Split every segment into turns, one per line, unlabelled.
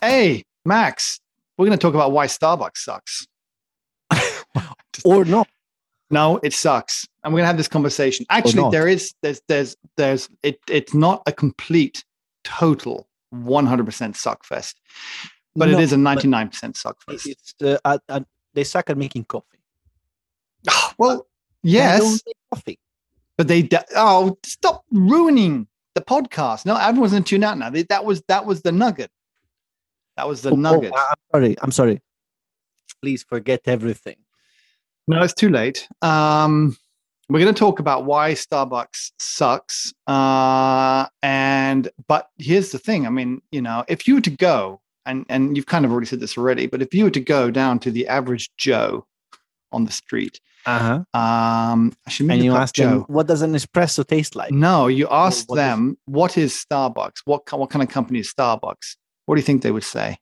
Hey, Max, we're going to talk about why Starbucks sucks.
or not.
No, it sucks. And we're going to have this conversation. Actually, there is, there's, there's, there's, it, it's not a complete, total 100% suck fest, but
No,
it is a 99% suck fest.
It's, uh, they suck at making coffee.
Well, yes,
coffee.
but they, de- oh, stop ruining the podcast. No, everyone's going to tune out now. They, that was, that was the nugget. That was the
Oh, oh,
nugget.
I'm sorry. I'm sorry. Please forget everything.
No, it's too late. Um, we're going to talk about why Starbucks sucks. Uh, and but here's the thing. I mean, you know, if you were to go and and you've kind of already said this already, but if you were to go down to the average Joe on the street,
Uh huh.
um,
And you
put
ask
Joe.
them, what does an espresso taste like?
No, you ask
what is-
them what is Starbucks? What what kind of company is Starbucks? What do you think they would say?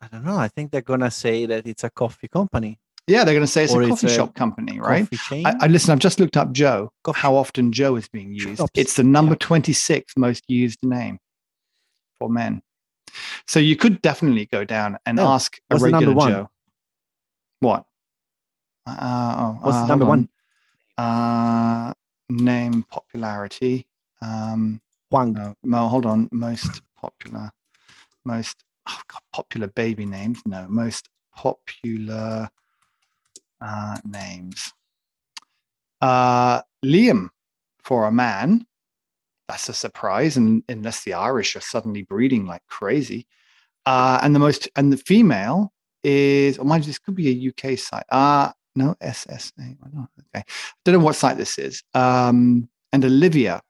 I don't know. I think they're gonna say that it's a coffee company,
Yeah, they're going to say it's
Or
a
it's
coffee
a
shop company, right? I, I listen. I've just looked up Joe.
Coffee
How often Joe is being used?
shops.
It's the number twenty sixth most used name for men. So you could definitely go down and
Oh,
ask a
what's number
regular
one?
Joe. What? Uh, oh,
What's
uh,
number one?
Uh, name popularity. Um,
Huang.
no, no, hold on. Most popular, most oh God, popular baby names. No, most popular uh, names. Uh, Liam for a man. That's a surprise, and unless the Irish are suddenly breeding like crazy. Uh, and the most and the female is, oh, mind you, this could be a UK site. Uh no, SSA. I don't- Okay, don't know what site this is. Um, and Olivia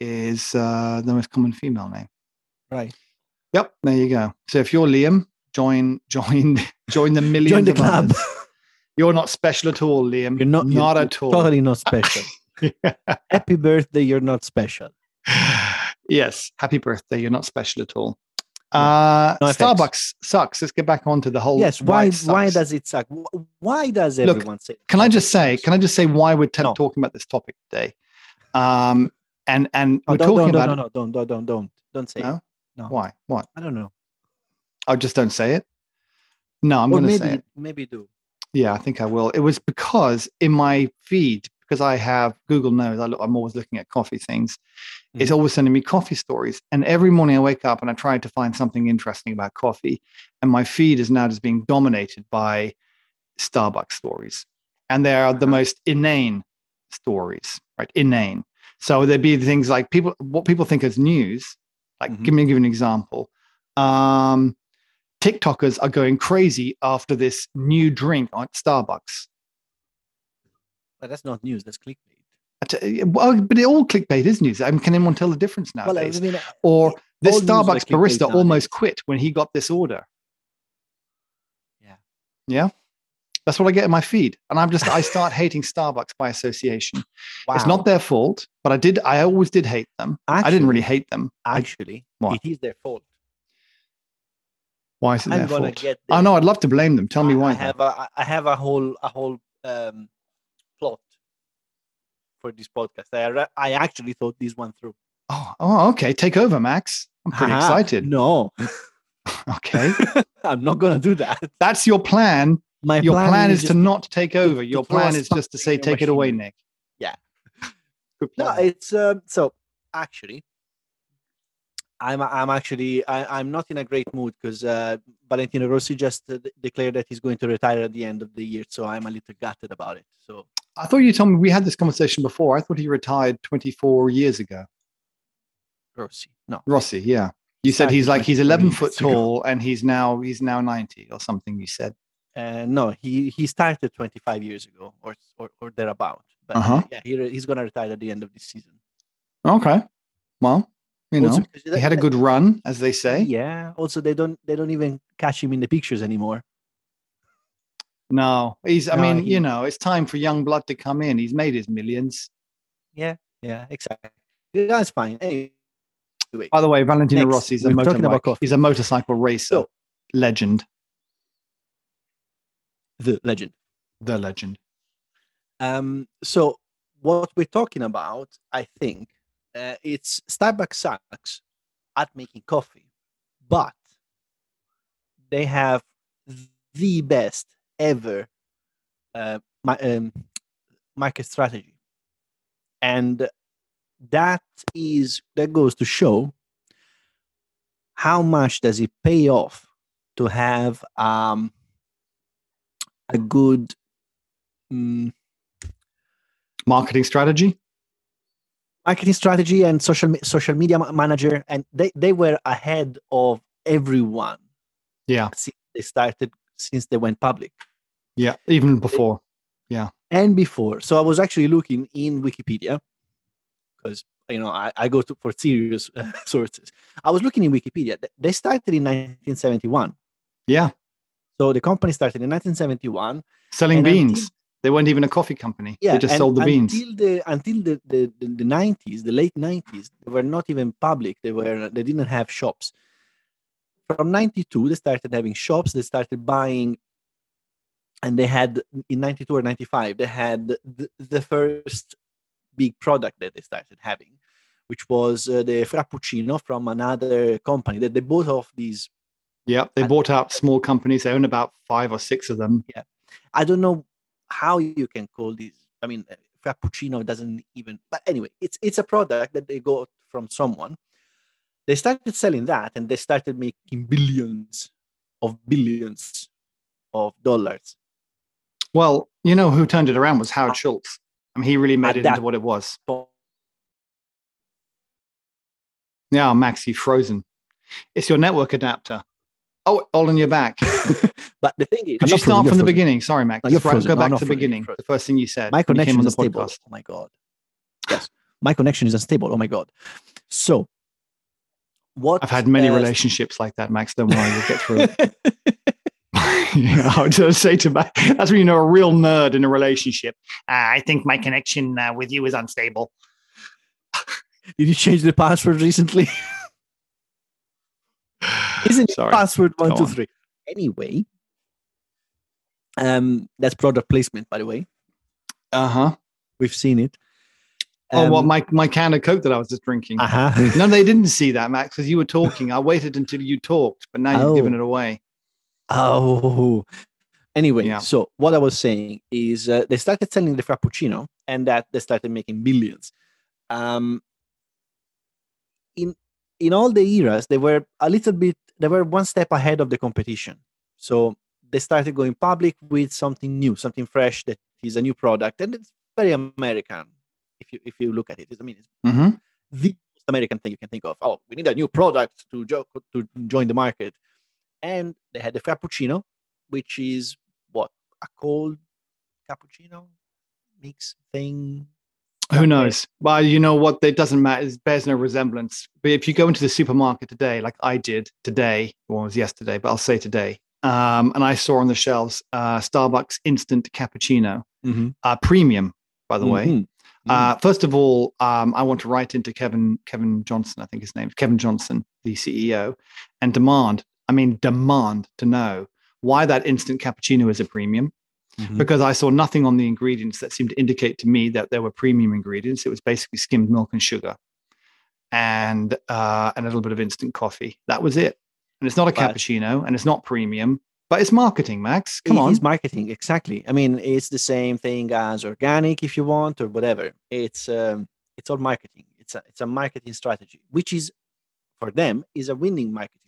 is uh, the most common female name.
Right.
Yep, there you go. So if you're Liam, join join join the millions
Join the club.
You're not special at all, Liam.
You're not. you're
not at all.
Totally not special. Happy birthday. You're not special.
yes, happy birthday. You're not special at all. Uh,
No.
Starbucks sucks. Let's get back onto the whole.
yes. Why? Why does it suck? Why does
Look,
everyone say?
Can I just say? Can I just say why we're t-
No.
talking about this topic today? Um, and and
Oh,
we're
don't,
talking
don't,
about
no, no, don't, don't, don't, don't, don't say. it.
No?
No.
why? What?
I don't know.
I just don't say it. No, I'm
or
going to say it.
maybe do.
Yeah, I think I will. It was because in my feed, because I have Google knows I look, I'm always looking at coffee things. It's
Mhm.
always sending me coffee stories, and every morning I wake up and I try to find something interesting about coffee, and my feed is now just being dominated by Starbucks stories, and they are the
Uh-huh.
most inane stories, right? Inane. So there'd be things like people, what people think is news. Like,
Mhm.
give me give an example. Um, TikTokers are going crazy after this new drink at Starbucks.
But that's not news. That's clickbait.
Well, but it all clickbait is news. I mean, can anyone tell the difference
Well, I
nowadays?
mean, uh,
or this
all news are
Starbucks barista
nowadays.
almost quit when he got this order.
Yeah.
Yeah. That's what I get in my feed. And I'm just, I start hating Starbucks by association. It's not their fault, but I did, I always did hate them. I didn't really hate them.
Actually,
What?
it is their fault.
why is it
I'm
their
gonna
fault?
get.
Oh, no, I'd love to blame them. Tell me
I-
why.
I have a I have a whole a whole um, plot for this podcast. I I actually thought this one through.
Oh, oh, okay. Take over, Max. I'm pretty excited.
No,
Okay.
I'm not gonna do that.
That's your plan.
My
Your plan, is, to not take over. Your plan is just to say, take it away. Nick.
Yeah. No. It's um, so actually. I'm I'm actually I, I'm not in a great mood because uh, Valentino Rossi just uh, declared that he's going to retire at the end of the year, so I'm a little gutted about it. So
I thought you told me we had this conversation before. I thought he retired 24 years ago.
Rossi, no,
Rossi, yeah. You said he's like he's 11 foot tall and he's now he's now 90 or something. You said.
Uh, no, he he started 25 years ago or or, or thereabout. But
Uh-huh.
yeah, he, he's gonna retire at the end of this season.
Okay. Well, you know,
Also
he had a good run, as they say.
Yeah. Also, they don't they don't even catch him in the pictures anymore.
No, he's. I
No,
mean,
he-
you know, it's time for young blood to come in. He's made his millions.
Yeah, yeah, exactly. That's fine. Anyway,
By the way, Valentino
Next,
Rossi is a
we're talking about
motorbike. He's a motorcycle racer
So-
legend.
the legend.
The legend.
Um, so what we're talking about, I think, uh, it's Starbucks sucks at making coffee, but they have the best ever uh, my, um, market strategy, and that is that goes to show how much does it pay off to have um, a good mm,
Marketing strategy.
marketing strategy and social social media manager and they, they were ahead of everyone
Yeah.
since they started since they went public
Yeah. Even before. Yeah.
And before so i was actually looking in wikipedia because you know i, I go to for serious uh, sources i was looking in wikipedia they started in 1971
Yeah.
so the company started in 1971
Selling beans.
until-
they weren't even a coffee company.
yeah
they just sold the beans.
until the until the, the, the, the 90s the late 90s they were not even public they were they didn't have shops from 92 they started having shops they started buying and they had in 92 or 95 they had the, the first big product that they started having which was uh, the frappuccino from another company that they bought off these
Yeah. They bought out small companies. They own about five or six of them. Yeah.
I don't know how you can call these. I mean, uh, Frappuccino doesn't even. But anyway, it's it's a product that they got from someone. They started selling that, and they started making billions of billions of dollars.
Well, you know who turned it around was Howard Schultz. I mean, he really made it
that-
into what it was.
po-
Yeah, Max, you've frozen. It's your network adapter. Oh, all on your back.
But the thing is,
Could
I'm
you
not frozen,
start from the
frozen.
beginning? Sorry, Max.
No, you're
Right,
frozen.
Go back
I'm
to the
frozen.
beginning. The first thing you said.
My
when you came
connection
on
is
the
unstable.
podcast.
Oh my god. Yes, my connection is unstable. Oh my god. So, what
I've had many
uh,
relationships like that, Max. Don't worry, we'll get through it. yeah, I would say to Max, that's when you know a real nerd in a relationship. Uh, I think my connection uh, with you is unstable.
Did you change the password recently? Isn't it
Sorry.
password one
Go
two
on.
three? Anyway, um, that's product placement, by the way.
Uh huh.
We've seen it.
oh, what
Um,
my my can of Coke that I was just drinking.
uh-huh.
no, they didn't see that, Max, because you were talking. I waited until you talked, but now you've given
Oh.
it away.
Oh. Anyway,
Yeah.
so what I was saying is uh, they started selling the Frappuccino, and that they started making millions. Um, in in all the eras, they were a little bit. They were one step ahead of the competition. So they started going public with something new, something fresh that is a new product, and it's very American. If you if you look at it, I mean, it's
hmm
the most American thing you can think of. Oh, we need a new product to jo- to join the market, and they had the Frappuccino, which is what a cold cappuccino mix thing.
Who knows? Well, you know what? It doesn't matter. It bears no resemblance. But if you go into the supermarket today, like I did today, or it was yesterday, but I'll say today, um, and I saw on the shelves uh, Starbucks instant cappuccino,
Mhm.
uh, premium, by the way.
Mhm.
Uh, first of all, um, I want to write into Kevin Kevin Johnson, I think his name is Kevin Johnson, the CEO, and demand. I mean, demand to know why that instant cappuccino is a premium
Mhm.
because I saw nothing on the ingredients that seemed to indicate to me that there were premium ingredients. It was basically skimmed milk and sugar, and uh, and a little bit of instant coffee. That was it. And it's not a
But-
cappuccino, and it's not premium, but it's marketing, Max. Come
It
on.
it's marketing exactly. I mean, it's the same thing as organic, if you want, or whatever. It's um, it's all marketing. It's a it's a marketing strategy, which is for them is a winning marketing strategy.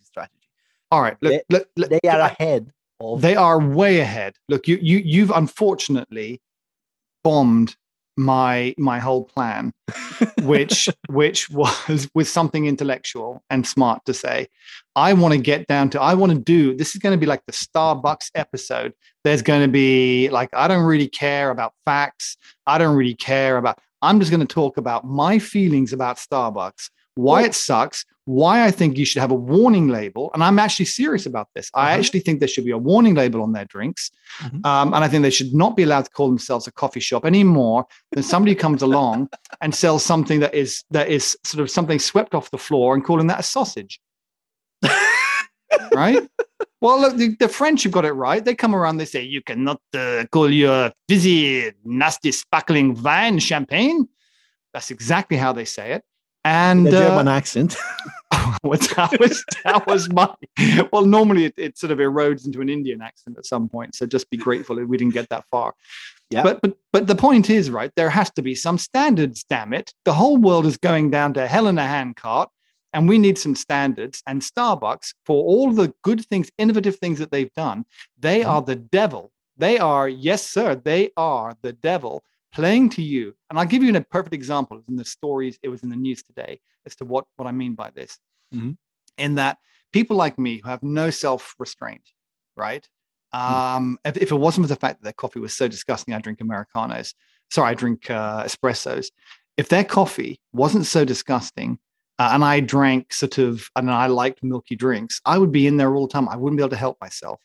All right, look,
they-
look, look,
They are ahead of
they are way ahead. Look, you you you've unfortunately bombed my my whole plan, which which was with something intellectual and smart to say. I want to get down to I want to do this is going to be like the Starbucks episode. There's going to be like I don't really care about facts. I don't really care about I'm just going to talk about my feelings about Starbucks, why it sucks, why I think you should have a warning label. And I'm actually serious about this. I
Uh-huh.
actually think there should be a warning label on their drinks.
Mhm.
Um, and I think they should not be allowed to call themselves a coffee shop anymore than somebody comes along and sells something that is that is sort of something swept off the floor and calling that a sausage. right? Well, look, the, the French have got it right. They come around, they say, you cannot uh, call your fizzy, nasty, sparkling wine champagne. That's exactly how they say it. And
the German
uh,
accent.
that was that was my. Well, normally it, it sort of erodes into an Indian accent at some point. So just be grateful that we didn't get that far.
Yeah.
But but but the point is, right? There has to be some standards. Damn it! The whole world is going down to hell in a handcart, and we need some standards. And Starbucks, for all the good things, innovative things that they've done, they
Mhm.
are the devil. They are, yes, sir, they are the devil playing to you. And I'll give you a perfect example in the stories. It was in the news today as to what what I mean by this.
Mhm.
In that people like me who have no self restraint, right? Um, if, if it wasn't for the fact that their coffee was so disgusting, I drink Americanos. Sorry, I drink uh, espressos. If their coffee wasn't so disgusting, uh, and I drank sort of, and I liked milky drinks, I would be in there all the time. I wouldn't be able to help myself.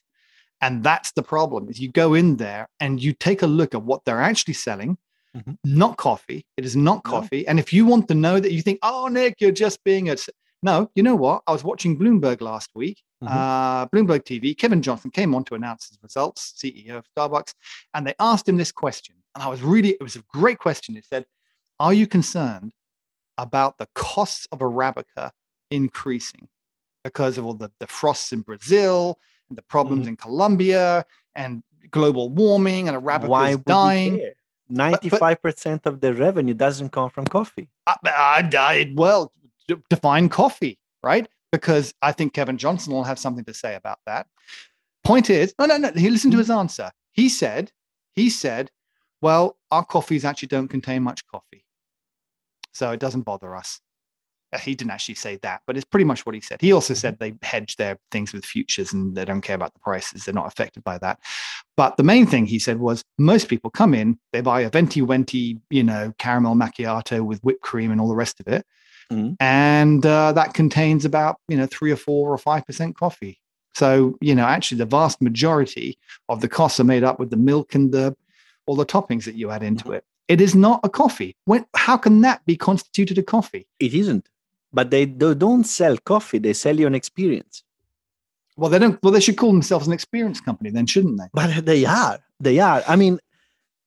And that's the problem: is you go in there and you take a look at what they're actually selling.
Mhm.
Not coffee. It is not
No.
coffee. And if you want to know that, you think, "Oh, Nick, you're just being a." No, you know what? I was watching Bloomberg last week,
Mhm.
uh, Bloomberg TV. Kevin Johnson came on to announce his results, CEO of Starbucks, and they asked him this question. And I was really, it was a great question. He said, Are you concerned about the costs of Arabica increasing because of all the, the frosts in Brazil and the problems
Mm-hmm.
in Colombia and global warming and Arabica
Why
is
would
dying?
care? Ninety-five percent of the revenue doesn't come from coffee.
Uh, I, I, uh, I- well, d- define coffee, right? Because I think Kevin Johnson will have something to say about that. Point is, no, no, no. He listened to his mm-hmm. answer. He said, he said, well, our coffees actually don't contain much coffee, so it doesn't bother us. Uh, He didn't actually say that, but it's pretty much what he said. He also said they hedge their things with futures and they don't care about the prices. They're not affected by that. But the main thing he said was most people come in, they buy a venti venti, you know, caramel macchiato with whipped cream and all the rest of it.
Mhm.
And uh, that contains about, you know, three or four or 5% coffee. So, you know, actually the vast majority of the costs are made up with the milk and the all the toppings that you add into it. It is not a coffee. When, how can that be constituted a coffee?
It isn't. But they do- don't sell coffee; they sell you an experience.
Well, they don't. Well, they should call themselves an experience company, then, shouldn't they?
But they are. They are. I mean,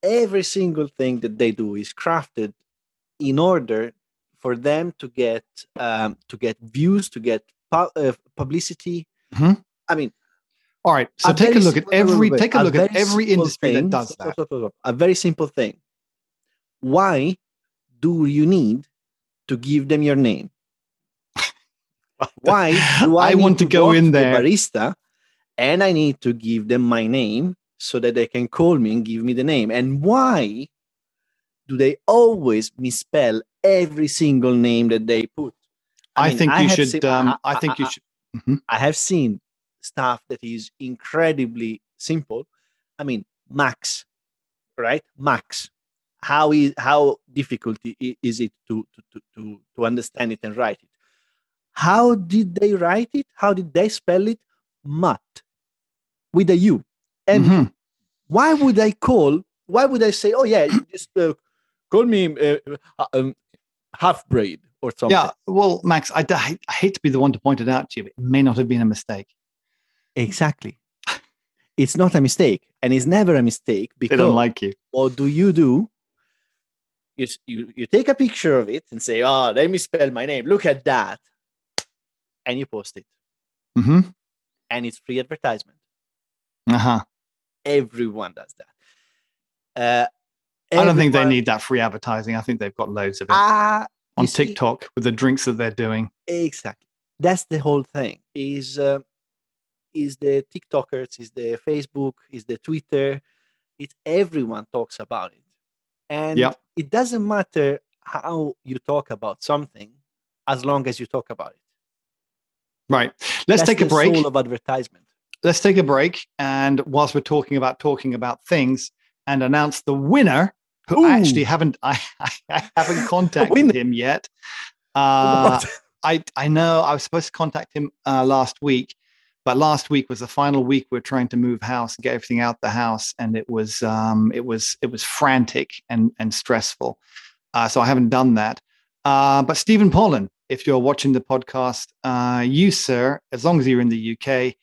every single thing that they do is crafted in order for them to get um, to get views, to get pu- uh, publicity.
Mhm.
I mean,
All right. So
a
take a look at
sim- wait, wait,
every. Take a look at every industry that
thing-
does
stop,
that.
stop, stop, stop. A very simple thing. Why do you need to give them your name? Why do I,
I want to go in
the
there.
barista and I need to give them my name so that they can call me and give me the name? And why do they always misspell every single name that they put?
I,
mean,
think you should.
seen-
um, I think you
I-
should. Mhm.
I have seen stuff that is incredibly simple. I mean, Max, right? Max. How is how difficult i- i- is it to, to to to understand it and write it? How did they write it? How did they spell it? Mutt with a U. And
Mhm.
why would I call? Why would I say, "Oh yeah, just uh, call me uh, uh, um, half braid or something"?
Yeah. Well, Max, I, I hate- to be the one to point it out to you, but it may not have been a mistake.
Exactly. It's not a mistake, and it's never a mistake because They
don't like you.
what do you do? You, you you take a picture of it and say, "Oh, let me spell my name. Look at that," and you post it,
hmm
and it's free advertisement.
Uh huh.
Everyone does that. Uh,
I don't think they need that free advertising. I think they've got loads of it
Ah,
on
you see-
TikTok with the drinks that they're doing.
Exactly. That's the whole thing. Is uh, is the TikTokers, is the Facebook, is the Twitter. It's everyone talks about it, and
Yep.
it doesn't matter how you talk about something, as long as you talk about it.
Right. Let's
That's
take a break.
Soul of advertisement.
Let's take a break. And whilst we're talking about talking about things, and announce the winner, who I actually haven't I, I haven't contacted him yet. Uh, I I know I was supposed to contact him uh, last week, but last week was the final week we are trying to move house and get everything out the house, and it was um, it was it was frantic and and stressful. Uh, so I haven't done that. Uh, but Stephen Pollan, if you're watching the podcast, uh, you sir, as long as you're in the UK,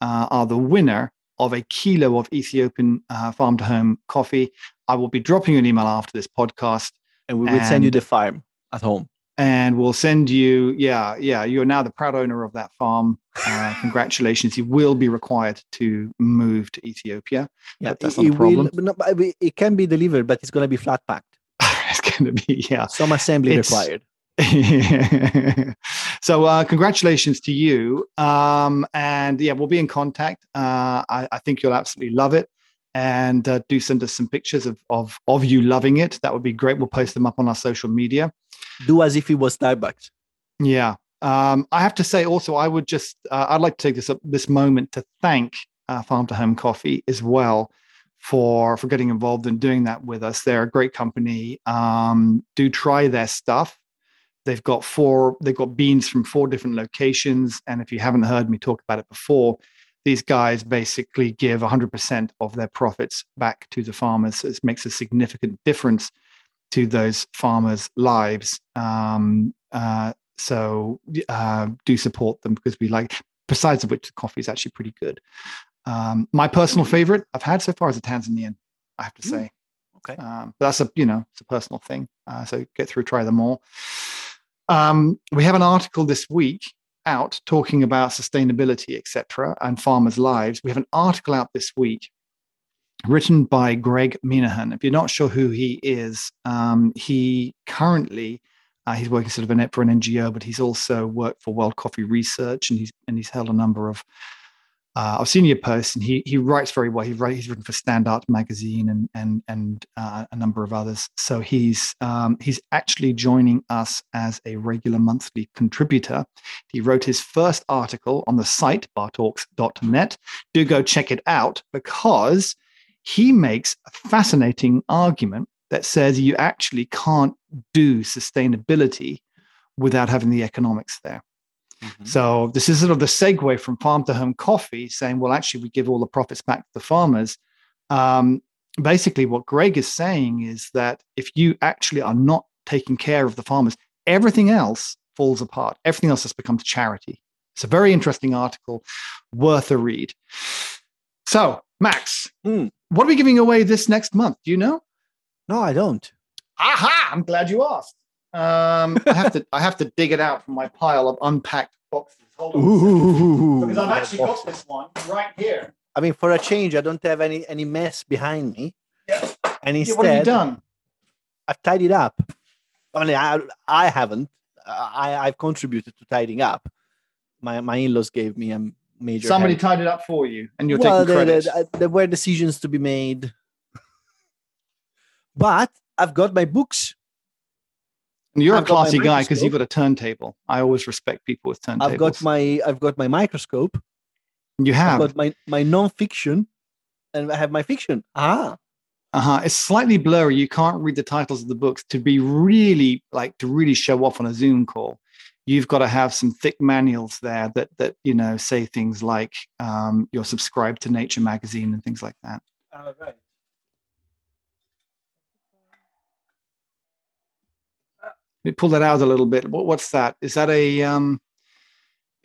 uh, are the winner of a kilo of Ethiopian uh, farm to home coffee. I will be dropping you an email after this podcast.
And we will send you the farm at home.
and we'll send you yeah yeah you're now the proud owner of that farm uh, congratulations you will be required to move to ethiopia
Yeah,
that's
it,
not a
it will-
problem.
no, it- it can be delivered, but it's going to be flat packed.
it's going to be yeah
Some assembly
It's-
required.
so uh, congratulations to you um, and yeah we'll be in contact uh, I, I think you'll absolutely love it and uh, do send us some pictures of, of of you loving it that would be great we'll post them up on our social media
Do as if it was Starbucks.
Yeah. Um, I have to say also, I would just, uh, I'd like to take this up this moment to thank uh, Farm to Home Coffee as well for for getting involved and doing that with us. They're a great company. Um, do try their stuff. They've got four, they've got beans from four different locations. And if you haven't heard me talk about it before, these guys basically give 100% of their profits back to the farmers. So it makes a significant difference to those farmers' lives. Um, uh, so uh, do support them because we like. Besides of which, the coffee is actually pretty good. Um, my personal favorite I've had so far is a Tanzanian. I have to
Mm,
say.
okay.
Um, but that's a you know it's a personal thing. Uh, so get through, try them all. Um, we have an article this week out talking about sustainability, etc., and farmers' lives. We have an article out this week written by Greg Meenahan. If you're not sure who he is, um, he currently uh, he's working sort of in, for an NGO, but he's also worked for World Coffee Research, and he's and he's held a number of uh, of senior posts. And he he writes very well. He write, he's written for Standart magazine and and and uh, a number of others. So he's um, he's actually joining us as a regular monthly contributor. He wrote his first article on the site bartalks.net. Do go check it out because he makes a fascinating argument that says you actually can't do sustainability without having the economics there.
Mhm.
So this is sort of the segue from farm to home coffee, saying, well, actually, we give all the profits back to the farmers. Um, basically, what Greg is saying is that if you actually are not taking care of the farmers, everything else falls apart. Everything else just becomes charity. It's a very interesting article, worth a read. So, Max,
Hmm.
what are we giving away this next month? Do you know?
No, I don't.
Aha! I'm glad you asked. Um, I have to I have to dig it out from my pile of unpacked boxes. Hold on.
Ooh.
Because I've actually got this one right here.
I mean, for a change, I don't have any any mess behind me.
Yeah.
And
Yeah, what have you done?
I've tidied up. Mean, I, I haven't. I, I've contributed to tidying up. My my in-laws gave me a major.
Somebody tied it up for you, and you're
well,
taking
there,
credit.
there, there were decisions to be made, but I've got my books.
You're a
I've my
classy guy because you've got a turntable. I always respect people with turntables.
I've got my I've got my microscope.
you have.
I've got my my non-fiction, and I have my fiction. Ah,
Uh-huh. It's slightly blurry. You can't read the titles of the books to be really like to really show off on a Zoom call. You've got to have some thick manuals there that that you know say things like um, you're subscribed to Nature magazine and things like that.
all right.
Let me pull that out a little bit. What, what's that? Is that a um,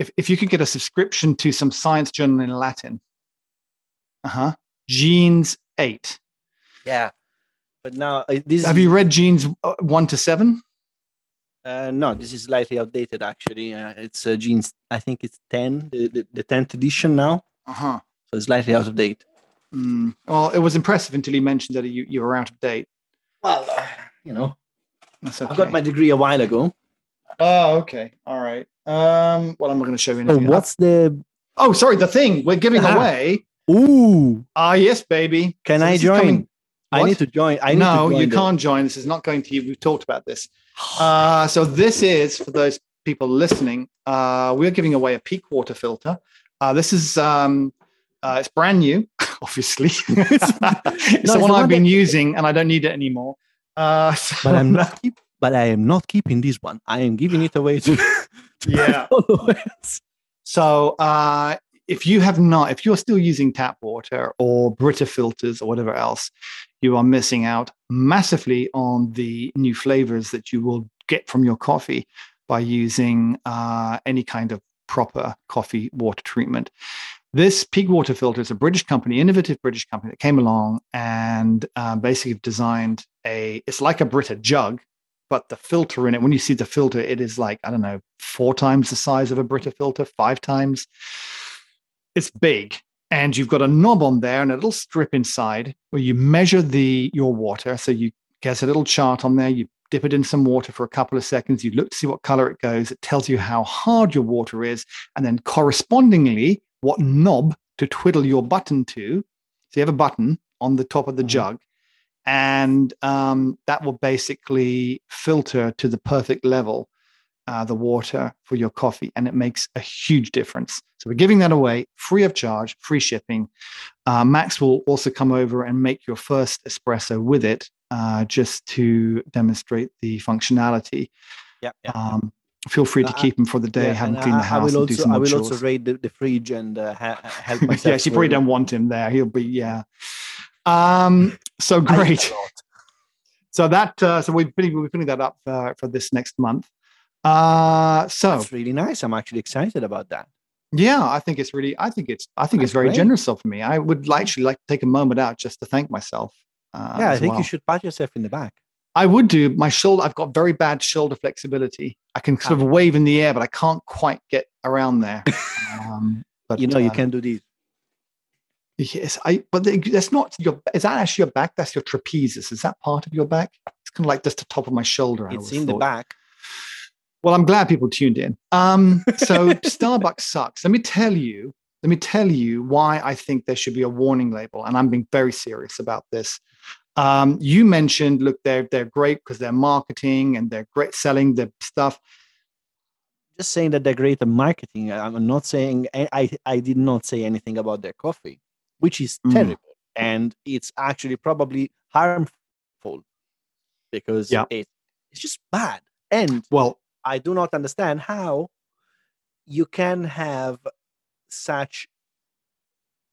if if you could get a subscription to some science journal in Latin? Uh huh. Genes eight.
Yeah, but now uh, this
Have you read Genes uh, one to seven?
Uh, no, this is slightly outdated. Actually, uh, it's uh, Genes. I think it's ten, the, the, the tenth edition now,
Uh huh.
so it's slightly out of date.
Mm. Well, it was impressive until you mentioned that you, you were out of date.
Well, uh, you know,
That's okay.
I got my degree a while ago.
Oh, okay. All right. Um, well, I'm not going to show you
So
anything.
what's the?
Oh, sorry. The thing we're giving
Ah.
away.
Ooh,
Ah, yes, baby.
can
So
I join? I need to join. I need
no,
to join
you can't join. This is not going to you. We've talked about this. Uh, so this is for those people listening. Uh, we're giving away a peak water filter. Uh, this is um, uh, it's brand new, obviously. it's
No,
the
it's
one I've been
that-
using, and I don't need it anymore. Uh, so
but I'm not. Keep, but I am not keeping this one. I am giving it away to. to
Yeah.
followers.
So uh, if you have not, if you're still using tap water or Brita filters or whatever else, you are missing out massively on the new flavors that you will get from your coffee by using uh, any kind of proper coffee water treatment. This Peak Water Filter is a British company, innovative British company that came along and uh, basically designed a. It's like a Brita jug, but the filter in it. When you see the filter, it is like I don't know, four times the size of a Brita filter, five times. It's big, and you've got a knob on there and a little strip inside where you measure the your water. So you get a little chart on there. You dip it in some water for a couple of seconds. You look to see what color it goes. It tells you how hard your water is, and then correspondingly what knob to twiddle your button to. So you have a button on the top of the mm-hmm. jug, and um, that will basically filter to the perfect level uh, the water for your coffee, and it makes a huge difference. So we're giving that away free of charge, free shipping. Uh, Max will also come over and make your first espresso with it, uh, just to demonstrate the functionality.
Yeah.
Um, feel free to uh, keep them for the day. Yeah, haven't cleaned the house. I will
also,
I
will also raid the, the fridge and uh, ha- help myself.
yes, you probably don't want him there. He'll be yeah. Um, so great. So that uh, so we've been we're putting that up uh, for this next month. Uh, so
that's really nice. I'm actually excited about that.
Yeah, I think it's really. I think it's. I think that's it's very great. generous of me. I would actually like to take a moment out just to thank myself.
Uh, yeah, I think well. you should pat yourself in the back.
I would do. My shoulder. I've got very bad shoulder flexibility. I can sort ah. of wave in the air, but I can't quite get around there.
um, but you know, uh, you can do these.
Yes, I. But that's not your. Is that actually your back? That's your trapezius. Is that part of your back? It's kind of like just the top of my shoulder.
It's in thought. the back.
Well, I'm glad people tuned in. Um, so Starbucks sucks. Let me tell you. Let me tell you why I think there should be a warning label, and I'm being very serious about this. Um, you mentioned, look, they're they're great because they're marketing and they're great selling their stuff.
Just saying that they're great at marketing. I'm not saying I I did not say anything about their coffee, which is mm. terrible, and it's actually probably harmful because yeah. it, it's just bad. And
well,
I do not understand how you can have such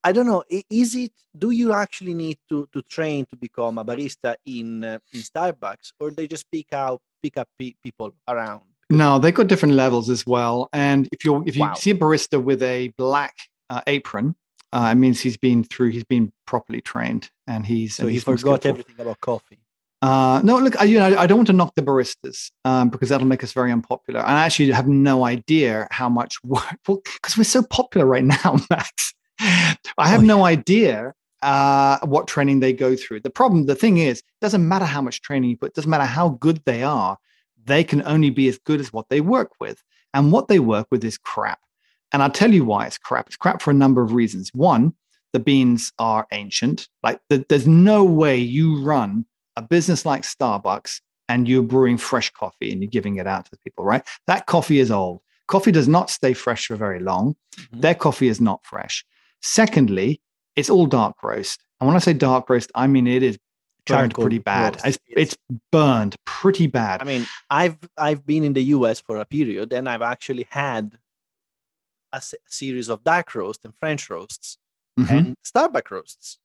I don't know. Is it? Do you actually need to to train to become a barista in uh, in Starbucks, or they just pick out pick up pe- people around?
No, they've got different levels as well. And if you if you wow. see a barista with a black uh, apron, uh, it means he's been through. He's been properly trained, and he's
so
and
he
he's
forgot everything about coffee.
Uh, no, look, I, you know, I don't want to knock the baristas um, because that'll make us very unpopular. And I actually have no idea how much work, well, because we're so popular right now, Max. I have oh, no idea uh, what training they go through. The problem, the thing is, it doesn't matter how much training you put, it doesn't matter how good they are. They can only be as good as what they work with. And what they work with is crap. And I'll tell you why it's crap. It's crap for a number of reasons. One, the beans are ancient. Like the, there's no way you run a business like Starbucks and you're brewing fresh coffee and you're giving it out to people, right? That coffee is old. Coffee does not stay fresh for very long. Mm-hmm. Their coffee is not fresh. Secondly, it's all dark roast. And when I say dark roast, I mean it is burned pretty bad. It's, it's, burned pretty bad.
I mean, I've I've been in the US for a period and I've actually had a series of dark roast and French roasts mm-hmm. and Starbucks roasts.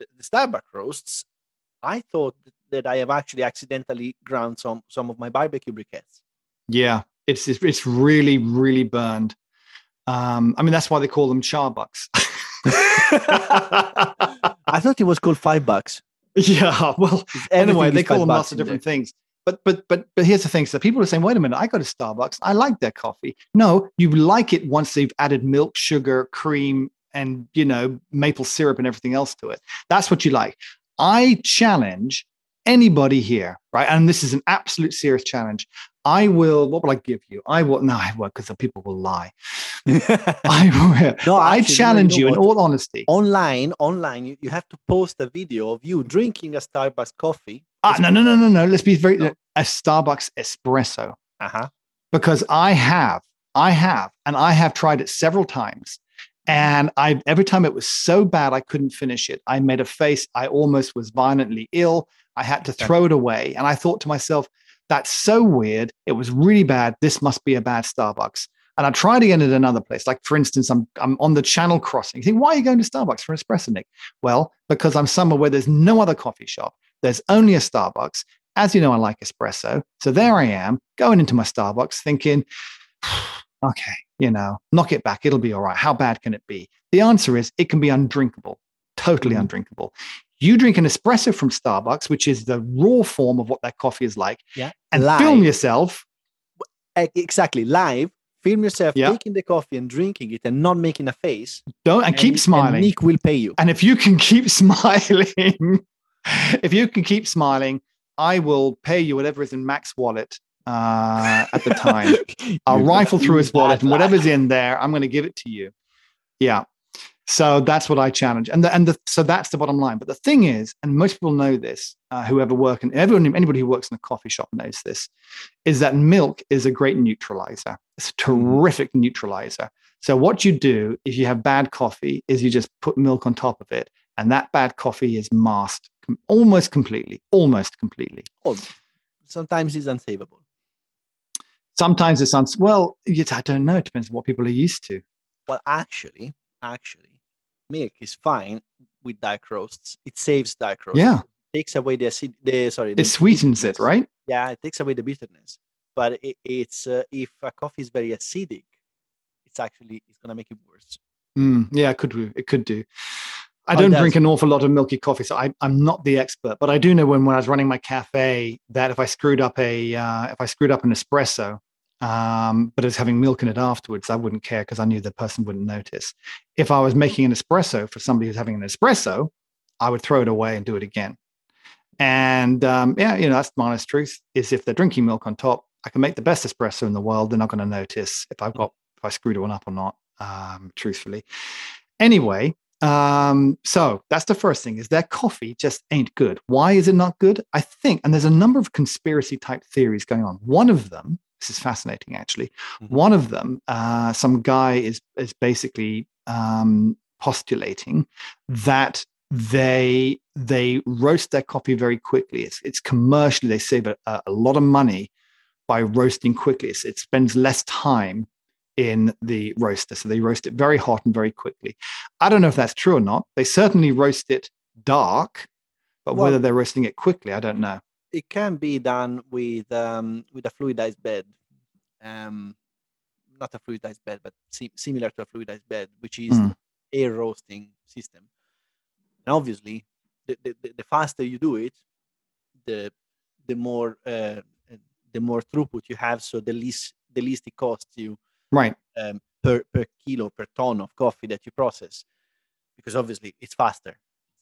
The, the Starbucks roasts I thought that I have actually accidentally ground some some of my barbecue briquettes.
Yeah, it's it's really really burned. Um, I mean that's why they call them charbucks.
I thought it was called five bucks.
Yeah, well, anyway, they call them lots of different things. But but but but here's the thing: so people are saying, "Wait a minute, I go to Starbucks. I like their coffee." No, you like it once they've added milk, sugar, cream, and you know maple syrup and everything else to it. That's what you like. I challenge anybody here, right? And this is an absolute serious challenge. I will, what will I give you? I will, no, I won't because the people will lie. I will. No, I challenge you, know you in all honesty.
Online, online, you, you have to post a video of you drinking a Starbucks coffee.
Ah, no, no, no, no, no. Let's be very, no. a Starbucks espresso.
Uh huh.
Because I have, I have, and I have tried it several times. And I every time it was so bad I couldn't finish it. I made a face. I almost was violently ill. I had to throw it away. And I thought to myself, that's so weird. It was really bad. This must be a bad Starbucks. And I tried again at another place. Like for instance, I'm I'm on the channel crossing. You think, why are you going to Starbucks for an espresso, Nick? Well, because I'm somewhere where there's no other coffee shop. There's only a Starbucks. As you know, I like espresso. So there I am, going into my Starbucks thinking, okay, you know, knock it back. It'll be all right. How bad can it be? The answer is it can be undrinkable, totally
Mhm.
undrinkable. You drink an espresso from Starbucks, which is the raw form of what that coffee is like,
Yeah.
and
Live.
film yourself.
Exactly live. Film yourself
Yeah.
taking the coffee and drinking it and not making a face.
Don't and keep
and
smiling.
Nick will pay you.
And if you can keep smiling, if you can keep smiling, I will pay you whatever is in Mac's wallet uh, at the time. I'll rifle through his wallet and
lad.
whatever's in there, I'm going to give it to you. Yeah. So that's what I challenge, and the, and the, so that's the bottom line. But the thing is, and most people know this, uh, whoever work and everyone, anybody who works in a coffee shop knows this, is that milk is a great neutralizer. It's a terrific neutralizer. So what you do if you have bad coffee is you just put milk on top of it, and that bad coffee is masked com- almost completely, almost completely.
Oh, sometimes it's unsavable.
Sometimes it's sounds well. I don't know. It depends on what people are used to.
Well, actually, actually, milk is fine with dark roasts. It saves dark roasts.
Yeah.
It takes away the acid. The sorry. the
It sweetens it, right?
Yeah, it takes away the bitterness. But it, it's uh, if a coffee is very acidic, it's actually it's gonna make it worse.
Mm, yeah, it could do. It could do. I
Oh,
don't
does.
drink an awful lot of milky coffee, so I, I'm not the expert. But I do know when, when I was running my cafe that if I screwed up a uh, if I screwed up an espresso, um, but as having milk in it afterwards, I wouldn't care because I knew the person wouldn't notice. If I was making an espresso for somebody who's having an espresso, I would throw it away and do it again. And um, yeah, you know that's the honest truth. Is if they're drinking milk on top, I can make the best espresso in the world. They're not going to notice if I've got if I screwed one up or not. Um, truthfully, anyway. Um, so that's the first thing is their coffee just ain't good. Why is it not good? I think, and there's a number of conspiracy type theories going on. One of them, this is fascinating actually.
Mhm.
One of them, uh, some guy is is basically um, postulating that they they roast their coffee very quickly. It's it's commercially they save a, a a lot of money by roasting quickly. It's, it spends less time in the roaster, so they roast it very hot and very quickly. I don't know if that's true or not. They certainly roast it dark, but
Well-
whether they're roasting it quickly, I don't know.
It can be done with um, with a fluidized bed, um, not a fluidized bed, but si- similar to a fluidized bed, which is
Mm.
air roasting system. And obviously, the, the, the- the faster you do it, the the more uh, the more throughput you have. So the least the least it costs you
Right.
um, per per kilo per ton of coffee that you process, because obviously it's faster,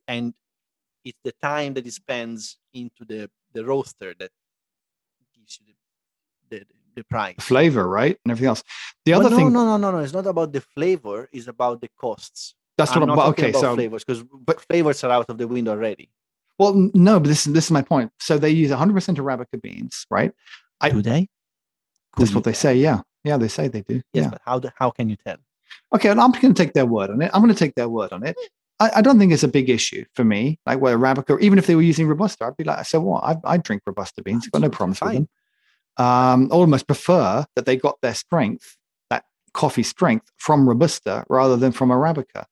and it's the time that it spends into the the roaster that gives you the the, the price.
Flavor, right? And everything else. The
Well,
other
no,
thing,
no, no, no, no. It's not about the flavor. It's about the costs.
that's
I'm
what I'm, well,
talking
okay.
about
So,
flavors because
but-
flavors are out of the window already.
well, no, but this is, this is my point. So they use 100% Arabica beans, right? I-
do they?
That's what they say. Yeah. Yeah, they say they do.
Yes,
yeah.
but how do, how can you tell?
Okay, well, I'm going to take their word on it. I'm going to take their word on it. I, I don't think it's a big issue for me. Like where Arabica, even if they were using Robusta, I'd be like, so what? I, I drink Robusta beans. I've got no problems with them. Um, almost prefer that they got their strength, that coffee strength, from Robusta rather than from Arabica.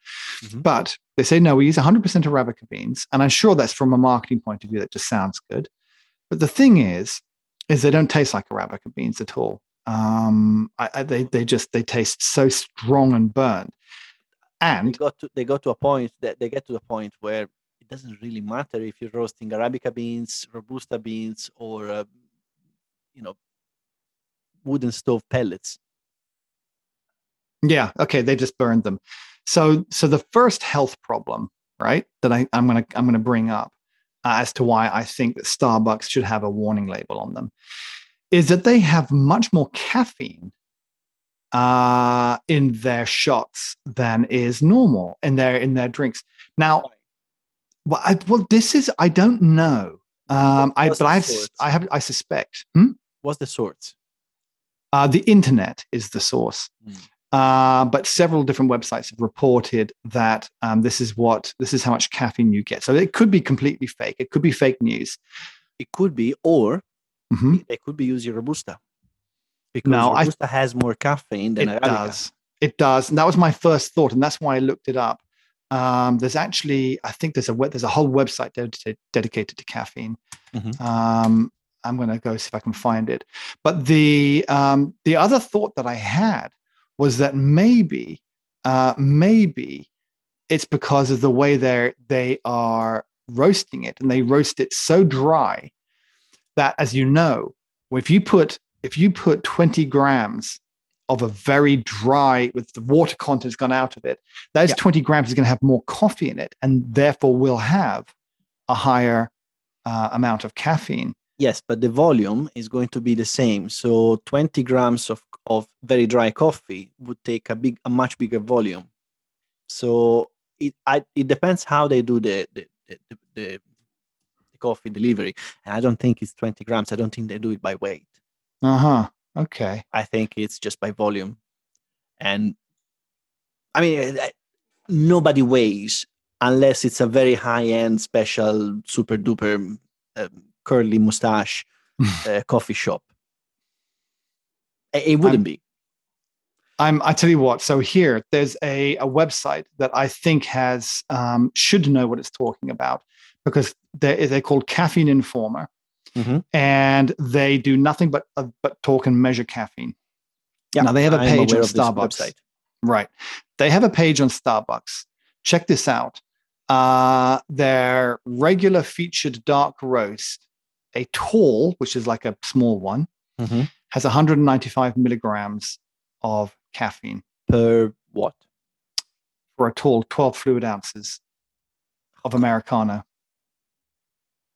Mhm.
But they say no, we use 100% Arabica beans, and I'm sure that's from a marketing point of view. That just sounds good. But the thing is, is they don't taste like Arabica beans at all. Um, I, I, they they just they taste so strong and burnt.
They
And
got to they got to a point that they get to a point where it doesn't really matter if you're roasting Arabica beans, Robusta beans, or uh, you know wooden stove pellets.
yeah, okay, they just burned them. So so the first health problem, right, that I, I'm gonna I'm gonna bring up uh, as to why I think that Starbucks should have a warning label on them is that they have much more caffeine uh, in their shots than is normal in their in their drinks. Now, well, I, well this is I don't know. Um, I but I've? I have I suspect. Hmm?
What's the source?
Uh, the internet is the source.
Mm.
Uh, but several different websites have reported that um, this is what this is how much caffeine you get. So it could be completely fake. It could be fake news.
It could be, or
Mhm.
they could be using Robusta because
No, I-
Robusta has more caffeine than
It
Arabica.
does. It does, and that was my first thought, and that's why I looked it up. Um, there's actually, I think there's a there's a whole website dedicated dedicated to caffeine.
Mhm.
Um, I'm going to go see if I can find it. But the um, the other thought that I had was that maybe, uh, maybe it's because of the way they they are roasting it, and they roast it so dry that, as you know, if you put if you put 20 grams of a very dry with the water content's gone out of it, those
Yeah.
20 grams is going to have more coffee in it, and therefore will have a higher uh, amount of caffeine.
Yes, but the volume is going to be the same. So 20 grams of, of very dry coffee would take a big, a much bigger volume. So it I, it depends how they do the the, the, the, the the coffee delivery. And I don't think it's 20 grams. I don't think they do it by weight.
Uh huh. Okay.
I think it's just by volume. And I mean, nobody weighs unless it's a very high end, special, super duper um, curly mustache uh, coffee shop. It, wouldn't be.
I'm. I tell you what. So here, there's a, a website that I think has um, should know what it's talking about because they're they're called Caffeine Informer,
Mhm.
and they do nothing but uh, but talk and measure caffeine.
Yeah,
now they have a page on Starbucks. Right. They have a page on Starbucks. Check this out. Uh, their regular featured dark roast, a tall, which is like a small one,
Mhm.
has 195 milligrams of caffeine
Per what?
for a tall 12 fluid ounces of Americano.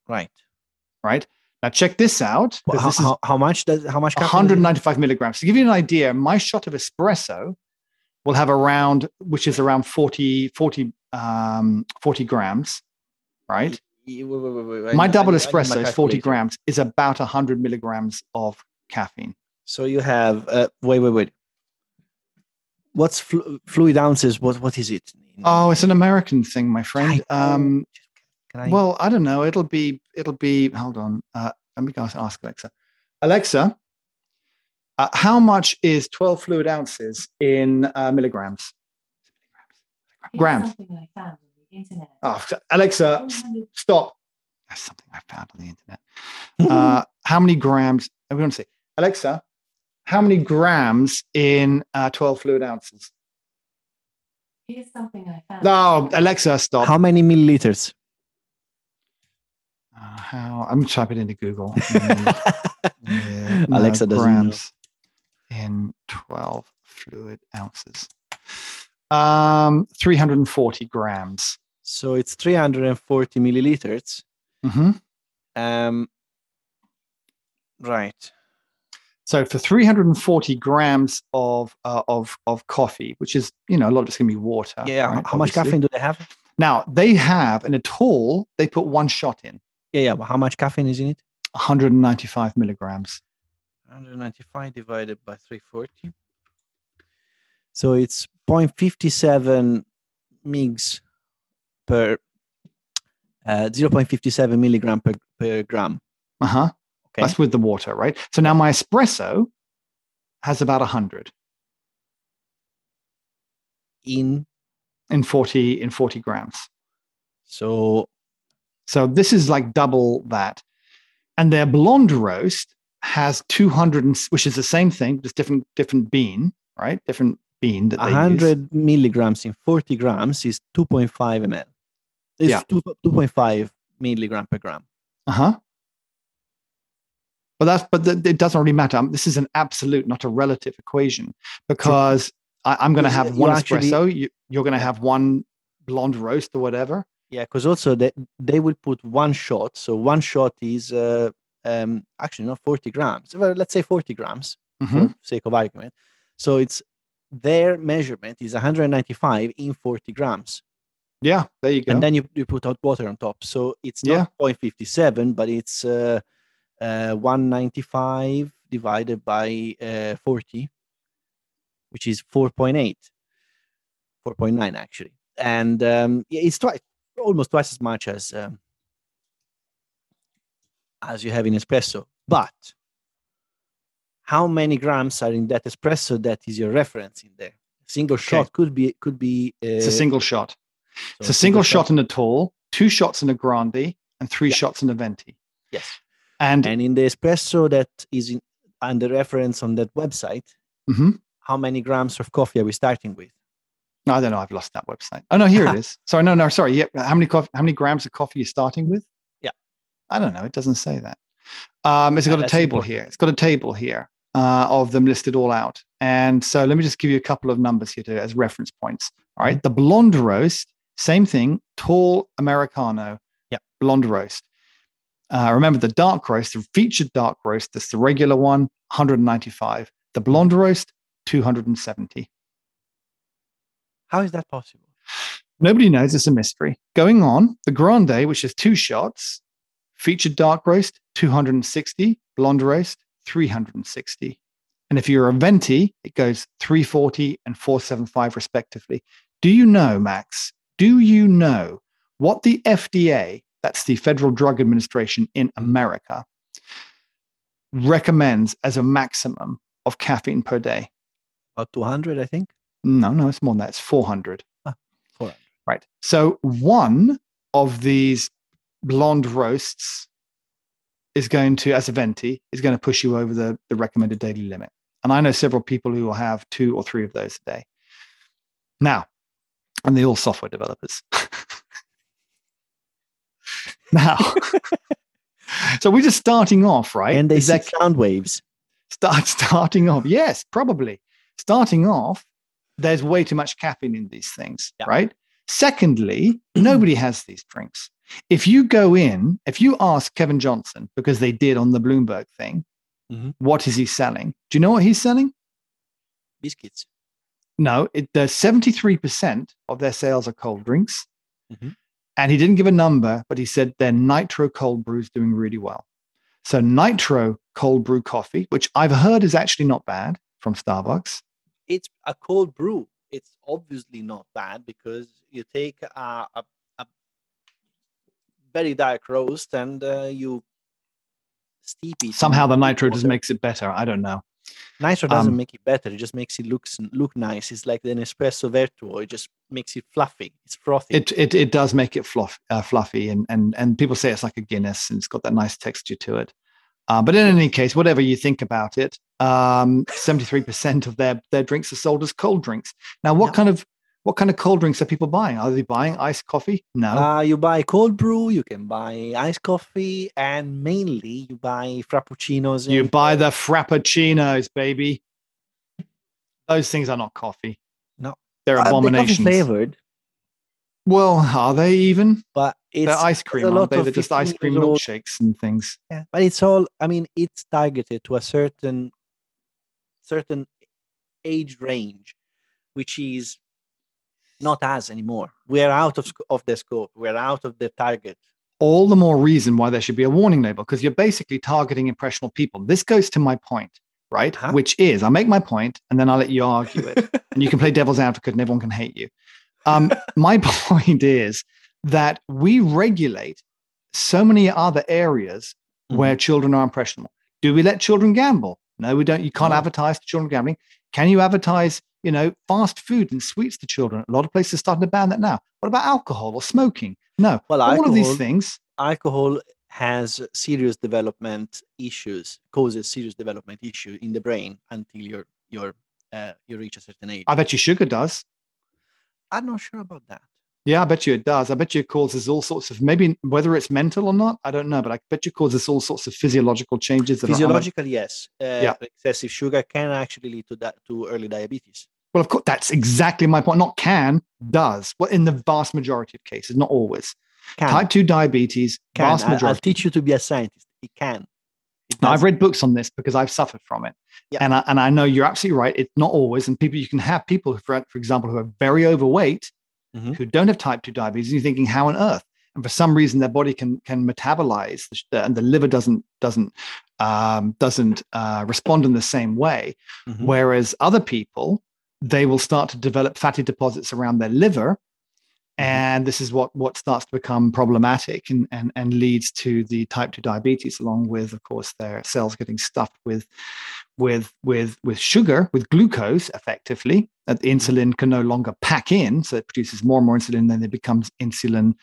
Right.
Right. Now check this out.
Well, how,
this is
how, how much does how much? caffeine is it?
195 milligrams. To give you an idea, my shot of espresso will have around, which is around 40, 40, um, 40 grams, right?
Wait, wait, wait.
My
I-
double
I need my
espresso is 40 grams, is about 100 milligrams of caffeine.
So you have uh, wait, wait, wait. What's flu- fluid ounces? What what is it?
Oh, it's an American thing, my friend. Um,
Can I?
well, I don't know. It'll be, it'll be, hold on. Uh, let me go ask Alexa. Alexa, uh, how much is 12 fluid ounces in uh, milligrams?
Here's
Grams.
Something I found on the internet.
Oh, Alexa, stop. That's something I found on the internet. Uh, how many grams? I'm going to say, Alexa, how many grams in uh, 12 fluid ounces?
Here's something I found.
No, Alexa, stop.
How many milliliters?
Uh, how? I'm typing it into Google. Yeah,
Alexa doesn't
grams in 12 fluid ounces. Um, 340 grams.
So it's 340 milliliters.
Mm-hmm.
Um, right.
So for 340 grams of uh, of of coffee, which is you know a lot of it's going to be water.
Yeah.
right,
how much caffeine do they have?
Now they have in a tall, they put one shot in,
Yeah, yeah. But how much caffeine is in it?
195 milligrams.
195 divided by 340. So it's 0.57 mgs per uh, 0.57 milligram per, per gram.
Uh huh.
Okay.
That's with the water, right? So now my espresso has about 100
in
in 40 in 40 grams.
so
So this is like double that. And their blonde roast has 200, and, which is the same thing, just different different bean, right? Different bean that they use.
100 milligrams in 40 grams is 2.5 ml. It's
Yeah.
2, 2.5 milligram per gram.
Uh huh. But that's but th- it doesn't really matter. Um, This is an absolute, not a relative equation, because I, I'm going to have one
actually-
espresso. You, you're going to have one blonde roast or whatever.
Yeah, because also they, they will put one shot. So one shot is uh, um, actually not 40 grams. Well, let's say 40 grams
Mhm.
for sake of argument. So it's their measurement is 195 in 40 grams.
Yeah, there you go.
And then you, you put out water on top. So it's
Yeah.
not 0.57, but it's uh, uh, 195 divided by uh, 40, which is 4.8, 4.9 actually. And um, yeah, it's twice, almost twice as much as um, as you have in espresso. But how many grams are in that espresso? That is your reference in there. Single shot could be could be. Uh,
it's a single shot.
so
It's a single shot in a tall, two shots in a grande, and three
Yeah.
shots in a venti.
Yes.
And
And in the espresso that is in, under reference on that website,
Mhm.
how many grams of coffee are we starting with?
I don't know. I've lost that website. Oh no, here it is. Sorry, no, no, sorry. Yeah, how many coffee, how many grams of coffee you're starting with?
Yeah.
I don't know. It doesn't say that. Um, it's
Yeah,
got a table
important.
here. It's got a table here uh, of them listed all out. And so let me just give you a couple of numbers here to, as reference points. All
Mm-hmm.
the blonde roast, same thing, tall americano.
Yeah.
blonde roast. Uh, remember the dark roast, the featured dark roast. That's the regular one, 195. The blonde roast, 270.
How is that possible?
Nobody knows. It's a mystery. Going on, the Grande, which is two shots, featured dark roast, 260, blonde roast, 360. And if you're a venti, it goes 340 and 475 respectively. Do you know, Max? Do you know what the FDA, that's the Federal Drug Administration in America, recommends as a maximum of caffeine per day?
About 200, I think.
No, no, it's more than that. It's 400.
Ah, 400.
Right. So one of these blonde roasts is going to, as a venti, is going to push you over the, the recommended daily limit. And I know several people who will have two or three of those a day. Now, and they're all software developers. now, so we're just starting off, right?
And they
Is
see
that-
sound waves.
start starting off yes probably starting off there's way too much caffeine in these things
Yeah.
right secondly nobody has these drinks if you go in if you ask kevin johnson because they did on the bloomberg thing
Mhm.
what is he selling do you know what he's selling
Biscuits.
no it, the 73% of their sales are cold drinks
Mhm.
and he didn't give a number but he said their nitro cold brew is doing really well so nitro cold brew coffee which i've heard is actually not bad from starbucks
It's a cold brew. It's obviously not bad because you take a, a, a very dark roast and uh, you steep it.
somehow the nitro just makes it better. I don't know.
Nitro doesn't
um,
make it better. It just makes it look look nice. It's like the Nespresso Vertuo. It just makes it fluffy. It's frothy.
It it it does make it fluff, uh, fluffy, and and and people say it's like a Guinness, and it's got that nice texture to it. Uh, but in any case, whatever you think about it, um, seventy-three percent of their their drinks are sold as cold drinks. Now, what
Yeah.
kind of what kind of cold drinks are people buying? Are they buying iced coffee? No.
Uh, you buy cold brew, you can buy iced coffee, and mainly you buy frappuccinos.
you buy the frappuccinos, baby. Those things are not coffee.
No.
they're
Uh, they're coffee flavored,
well, are they even?
but it's
They're ice cream,
a
aren't they? They're just ice
15
cream milkshakes and things.
Yeah, but it's all. I mean, it's targeted to a certain certain age range, which is not us anymore. We are out of sc- of the scope. We're out of the target.
all the more reason why there should be a warning label because you're basically targeting impressionable people. This goes to my point, right?
Uh-huh.
Which is, I'll make my point and then I'll let you argue it. and you can play devil's advocate and everyone can hate you. Um, my point is that we regulate so many other areas
Mm-hmm.
where children are impressionable. Do we let children gamble? No, we don't. You can't
No.
advertise to children gambling. Can you advertise, you know, fast food and sweets to children? A lot of places are starting to ban that now. What about alcohol or smoking? No.
Well,
All of these
alcohol-
things
Alcohol has serious development issues, causes serious development issue in the brain until you're you're uh, you reach a certain age.
I bet you sugar does.
I'm not sure about that.
Yeah, I bet you it does. I bet you it causes all sorts of maybe whether it's mental or not, I don't know, but I bet you it causes all sorts of physiological changes.
Physiologically, yes. Uh,
Yeah.
Excessive sugar can actually lead to that to early diabetes.
well, of course, that's exactly my point. Not can, does. Well, in the vast majority of cases, not always.
Can,
Type two diabetes,
can.
vast
I- I'll teach you to be a scientist. It can.
Now, I've read books on this because I've suffered from it, and I, and I know you're absolutely right. It's not always, and people you can have people, for for example, who are very overweight,
Mhm.
who don't have type two diabetes. And you're thinking, how on earth? And for some reason, their body can can metabolize, the, and the liver doesn't doesn't um, doesn't uh, respond in the same way.
Mhm.
Whereas other people, they will start to develop fatty deposits around their liver. And this is what, what starts to become problematic and, and, and leads to the type 2 diabetes, along with, of course, their cells getting stuffed with, with, with, with sugar, with glucose effectively, that the insulin can no longer pack in. So it produces more and more insulin, then it becomes insulin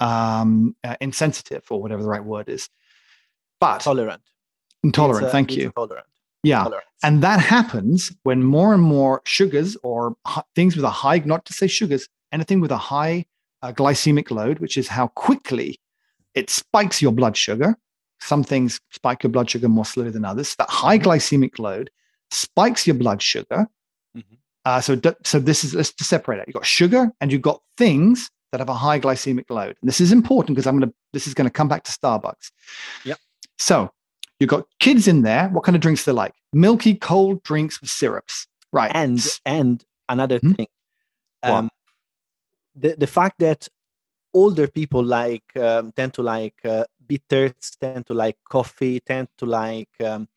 um, uh, insensitive, or whatever the right word is. But
tolerant.
intolerant,
uh,
thank you.
Intolerant.
Yeah.
tolerance.
And that happens when more and more sugars or hi- things with a high, not to say sugars, anything with a high uh, glycemic load, which is how quickly it spikes your blood sugar. Some things spike your blood sugar more slowly than others. That high glycemic load spikes your blood sugar.
Mhm.
Uh, so, so this is let's separate it. You've got sugar and you've got things that have a high glycemic load. And this is important because I'm going to, this is going to come back to Starbucks.
Yep.
So you've got kids in there. What kind of drinks they like? Milky cold drinks with syrups. Right.
and and another
Hmm?
thing um, the the fact that older people like um, tend to like uh, bitters tend to like coffee tend to like um,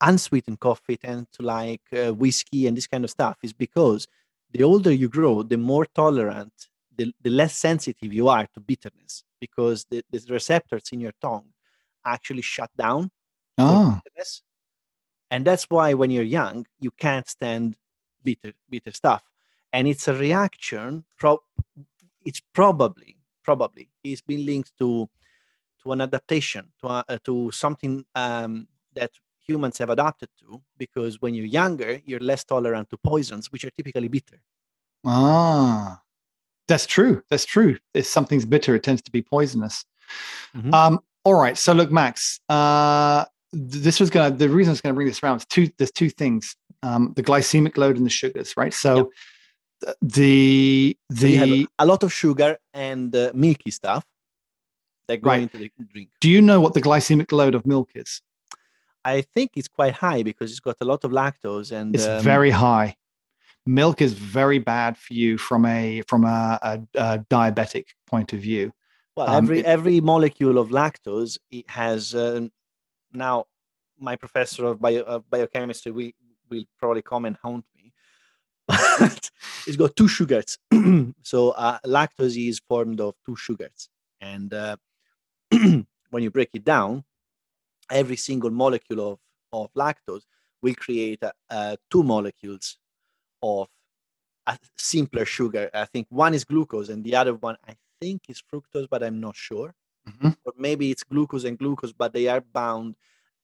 unsweetened coffee tend to like uh, whiskey and this kind of stuff is because the older you grow the more tolerant the, the less sensitive you are to bitterness because the, the receptors in your tongue actually shut down
oh,
bitterness. And that's why when you're young, you can't stand bitter bitter stuff. And it's a reaction. Pro- it's probably probably it's been linked to to an adaptation to uh, to something um, that humans have adapted to. Because when you're younger, you're less tolerant to poisons, which are typically bitter.
ah, that's true. That's true. If something's bitter, it tends to be poisonous.
Mhm.
Um, all right. So look, Max, uh, this was going to, the reason I was going to bring this around is two, there's two things, um, the glycemic load and the sugars, right? So th- the,
So
the,
a lot of sugar and uh, milky stuff that go
Right.
into the drink.
do you know what the glycemic load of milk is?
I think it's quite high because it's got a lot of lactose and
It's
um,
very high. Milk is very bad for you from a from a, a, a diabetic point of view.
well.
um,
every
it-
every molecule of lactose it has uh, now. My professor of bio, of biochemistry will will probably come and haunt me. But it's got two sugars. so uh, lactose is formed of two sugars, and uh, when you break it down, every single molecule of of lactose will create uh, two molecules of a simpler sugar. I think one is glucose and the other one I think is fructose, but I'm not sure.
Mhm.
Or maybe it's glucose and glucose, but they are bound.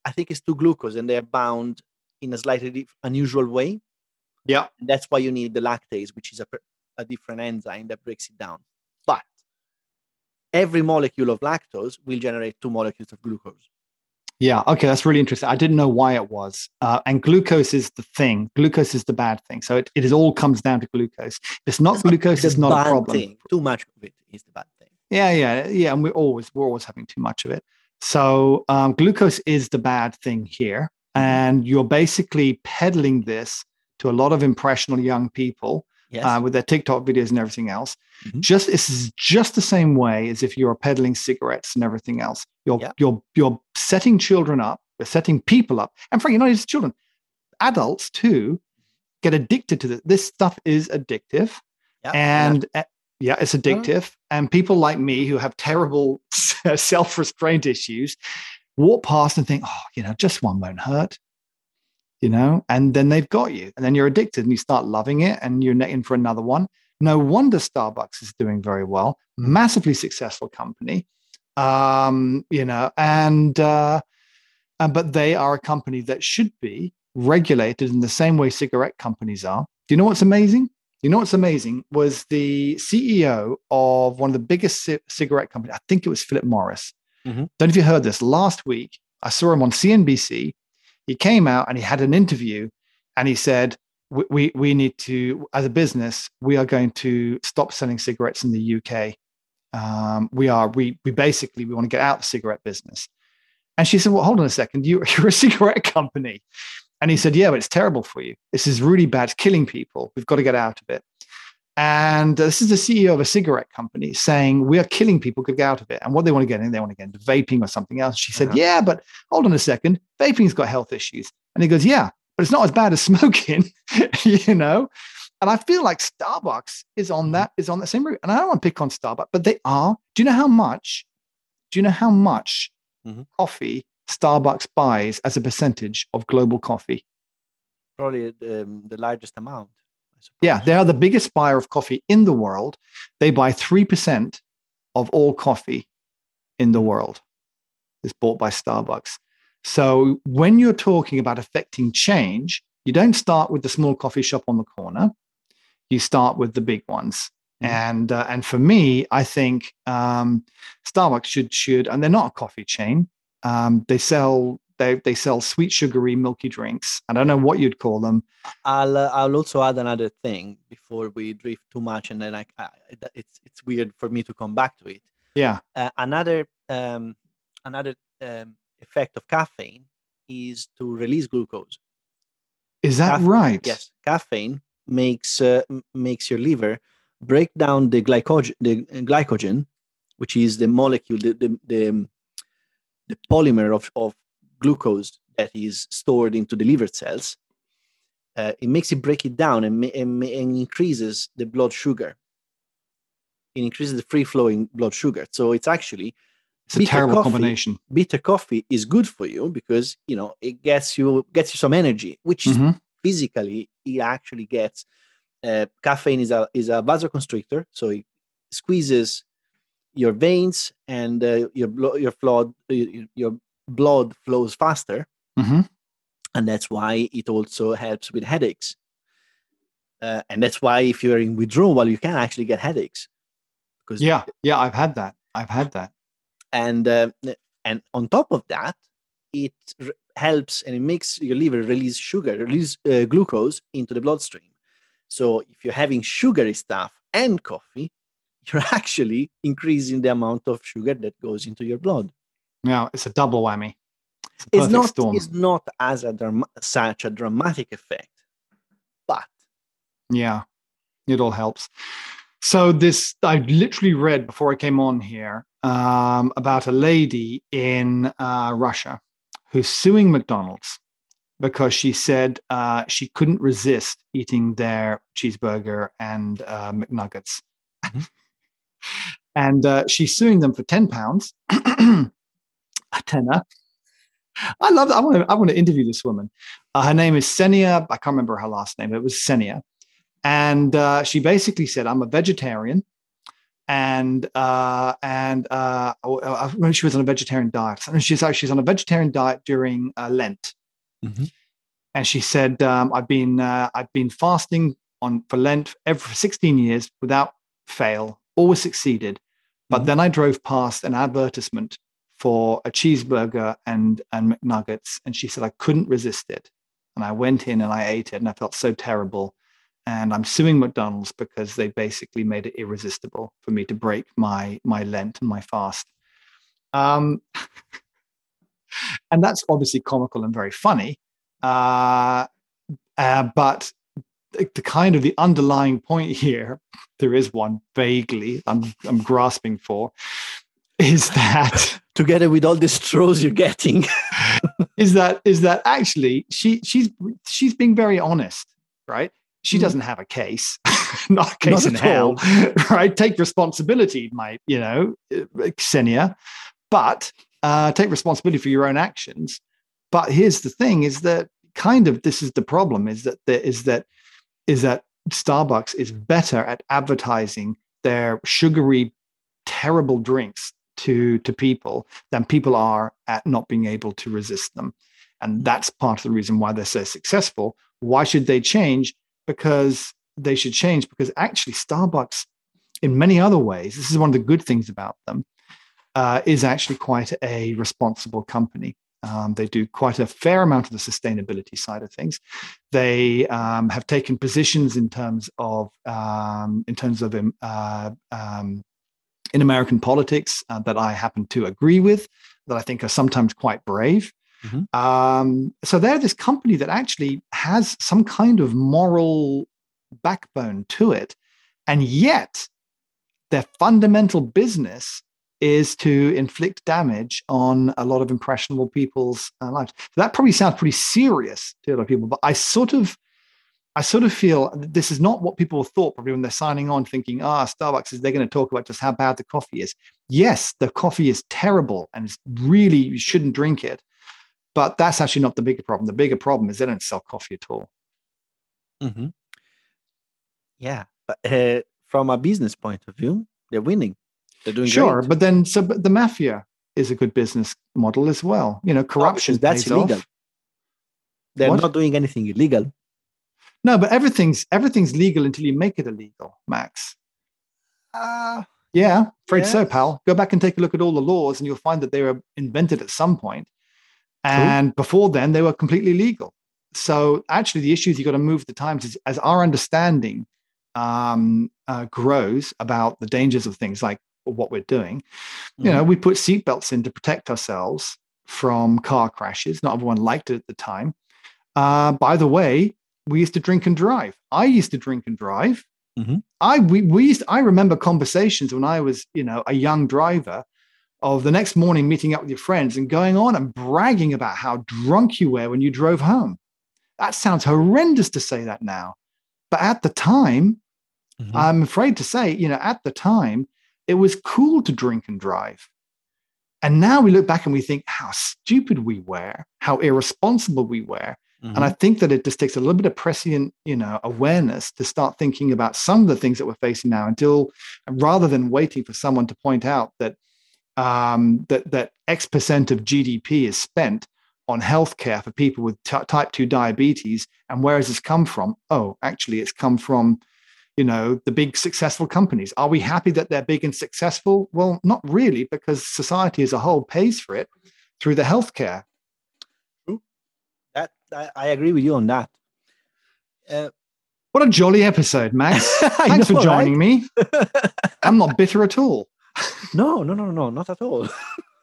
I think it's two glucose and they are bound in a slightly unusual way.
Yeah.
And that's why you need the lactase, which is a, a different enzyme that breaks it down. But every molecule of lactose will generate two molecules of glucose.
Yeah. Okay. That's really interesting. I didn't know why it was. Uh, and glucose is the thing. Glucose is the bad thing. So it, it is all comes down to glucose. If it's not
not
glucose, it's not a problem.
Thing. Too much of it is the bad thing.
Yeah, yeah, yeah. And we're always we're always having too much of it. So um, glucose is the bad thing here, and you're basically peddling this to a lot of impressionable young people
Yes.
uh, with their TikTok videos and everything else.
Mhm.
Just this is just the same way as if you're peddling cigarettes and everything else. You're
Yeah.
you're you're setting children up, you're setting people up, and frankly, not just children, adults too, get addicted to this. This stuff is addictive,
Yeah,
and uh, yeah, it's addictive. And people like me who have terrible self-restraint issues walk past and think, oh, you know, just one won't hurt you know, and then they've got you, and then you're addicted, and you start loving it, and you're in for another one. No wonder Starbucks is doing very well, massively successful company, um, you know, and uh, uh, but they are a company that should be regulated in the same way cigarette companies are. Do you know what's amazing? You know what's amazing was the CEO of one of the biggest ci- cigarette companies. I think it was Philip Morris.
Mhm.
Don't know if you heard this. Last week, I saw him on CNBC he came out and he had an interview and he said we, we, we need to as a business we are going to stop selling cigarettes in the uk um, we are we, we basically we want to get out of the cigarette business. And she said well hold on a second. You, you're a cigarette company. And he said yeah but it's terrible for you. This is really bad. It's killing people. We've got to get out of it and uh, this is the ceo of a cigarette company saying we are killing people could get out of it and what they want to get in they want to get into vaping or something else she said
Uh-huh.
yeah but hold on a second, vaping's got health issues. And he goes, yeah, but it's not as bad as smoking, you know? And I feel like Starbucks is on that, is on the same route. And I don't want to pick on Starbucks, but they are. Do you know how much? Do you know how much
Mhm.
coffee Starbucks buys as a percentage of global coffee?
Probably um, the largest amount.
Yeah, they are the biggest buyer of coffee in the world. They buy 3% of all coffee in the world is bought by Starbucks. So when you're talking about affecting change, you don't start with the small coffee shop on the corner. You start with the big ones.
Mhm.
And uh, and for me, I think um, Starbucks should should, and they're not a coffee chain. Um, they sell they they sell sweet, sugary, milky drinks. I don't know what you'd call them.
I'll uh, I'll also add another thing before we drift too much, and then I, I it's it's weird for me to come back to it.
Yeah.
Uh, another um, another um, effect of caffeine is to release glucose.
Is that
Caff-
right?
Yes, caffeine makes uh, makes your liver break down the glycogen, the uh, glycogen, which is the molecule, the the the, the polymer of, of glucose that is stored into the liver cells. Uh, it makes it break it down and, and, and increases the blood sugar. It increases the free flowing blood sugar. So it's actually
It's a terrible
coffee-
combination.
bitter coffee is good for you because you know it gets you gets you some energy, which is
Mhm.
physically it actually gets uh, caffeine is a is a vasoconstrictor so it squeezes your veins and uh, your blo- your blood your, your blood flows faster
Mhm.
and that's why it also helps with headaches uh, and that's why if you're in withdrawal you can actually get headaches because
Yeah, yeah, I've had that. I've had that.
and uh, and on top of that it helps and it makes your liver release sugar release uh, glucose into the bloodstream so if you're having sugary stuff and coffee you're actually increasing the amount of sugar that goes into your blood
Yeah, it's a double whammy. It's
it's not
storm.
it's not as a drama- such a dramatic effect but
Yeah, it all helps. So this I literally read before I came on here um, about a lady in uh, Russia who's suing McDonald's because she said uh, she couldn't resist eating their cheeseburger and uh, McNuggets,
Mhm.
and uh, she's suing them for ten pounds, a tenner. I love. I want to. I want to interview this woman. Uh, her name is Senia. I can't remember her last name. It was Senia and uh, she basically said, "I'm a vegetarian." And uh, and uh, oh, I remember she was on a vegetarian diet. And she's like she's on a vegetarian diet during uh, Lent,
Mhm.
and she said, um, "I've been uh, I've been fasting on for Lent every 16 years without fail, always succeeded. But
Mhm.
then I drove past an advertisement for a cheeseburger and and McNuggets, and she said I couldn't resist it, and I went in and I ate it, and I felt so terrible." and I'm suing McDonald's because they basically made it irresistible for me to break my my Lent and my fast. Um, and that's obviously comical and very funny, uh, uh, but the, kind of the underlying point here, there is one vaguely I'm I'm grasping for, is that
together with all the straws you're getting
is that is that actually she she's she's being very honest, right? She
Mhm.
doesn't have a case, not a case
Not
in
at
hell, right? Take responsibility, my you know, uh, Xenia, but uh, take responsibility for your own actions. But here's the thing: is that kind of this is the problem: is that there is that is that Starbucks is better at advertising their sugary, terrible drinks to to people than people are at not being able to resist them. And that's part of the reason why they're so successful. Why should they change? Because they should change because actually Starbucks, in many other ways, this is one of the good things about them, uh, is actually quite a responsible company. Um, they do quite a fair amount of the sustainability side of things. They um, have taken positions in terms of um, in terms of um, uh, um, in American politics uh, that I happen to agree with, that I think are sometimes quite brave.
Mhm.
Um, so they're this company that actually has some kind of moral backbone to it, and yet their fundamental business is to inflict damage on a lot of impressionable people's uh, lives. So that probably sounds pretty serious to a lot of people, but I sort of I sort of feel this is not what people thought probably when they're signing on, thinking, ah, Starbucks is they're going to talk about just how bad the coffee is. Yes, the coffee is terrible and it's really you shouldn't drink it. But that's actually not the bigger problem. The bigger problem is they don't sell coffee at all.
Mm-hmm. yeah but uh, from a business point of view they're winning they're doing
Sure,
great.
but then so but the mafia is a good business model as well. You know, corruption
because that's illegal.
off.
They're
What?
not doing anything illegal.
No, but everything's everything's legal until you make it illegal, Max.
Uh,
Yeah, afraid so, pal. Go back and take a look at all the laws, and you'll find that they were invented at some point, and before then they were completely legal. So actually, the issue is you've got to move the times as, as our understanding um, uh, grows about the dangers of things like what we're doing. You know, we put seatbelts in to protect ourselves from car crashes. Not everyone liked it at the time. Uh, by the way, we used to drink and drive. I used to drink and drive.
Mhm.
I we, we used I remember conversations when I was you know a young driver of the next morning meeting up with your friends and going on and bragging about how drunk you were when you drove home. That sounds horrendous to say that now, but at the time,
Mhm.
I'm afraid to say, you know, at the time, it was cool to drink and drive. And now we look back and we think how stupid we were, how irresponsible we were. And I think that it just takes a little bit of prescient, you know, awareness to start thinking about some of the things that we're facing now until rather than waiting for someone to point out that um, that that X percent of GDP is spent on healthcare for people with t- type 2 diabetes. And where has this come from? Oh, actually, it's come from, you know, the big successful companies. Are we happy that they're big and successful? Well, not really, because society as a whole pays for it through the healthcare.
I, I agree with you on that. Uh,
What a jolly episode, Max. Thanks
know,
for joining me. I'm not bitter at all.
no, no, no, no, not at all.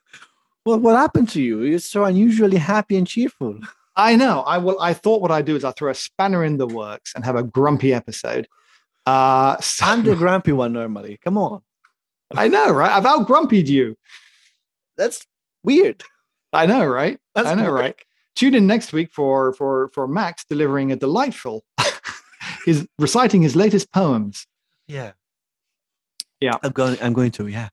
well, what happened to you? You're so unusually happy and cheerful.
I know. I will. I thought what I'd do is I throw a spanner in the works and have a grumpy episode. Uh, so-
I'm the grumpy one normally. Come on,
I know, right? I've out grumpied you.
that's weird.
I know, right?
That's
I know,
weird.
right? Tune in next week for for for Max delivering a delightful. He's reciting his latest poems.
Yeah,
Yeah.
I'm going. I'm going to. Yeah.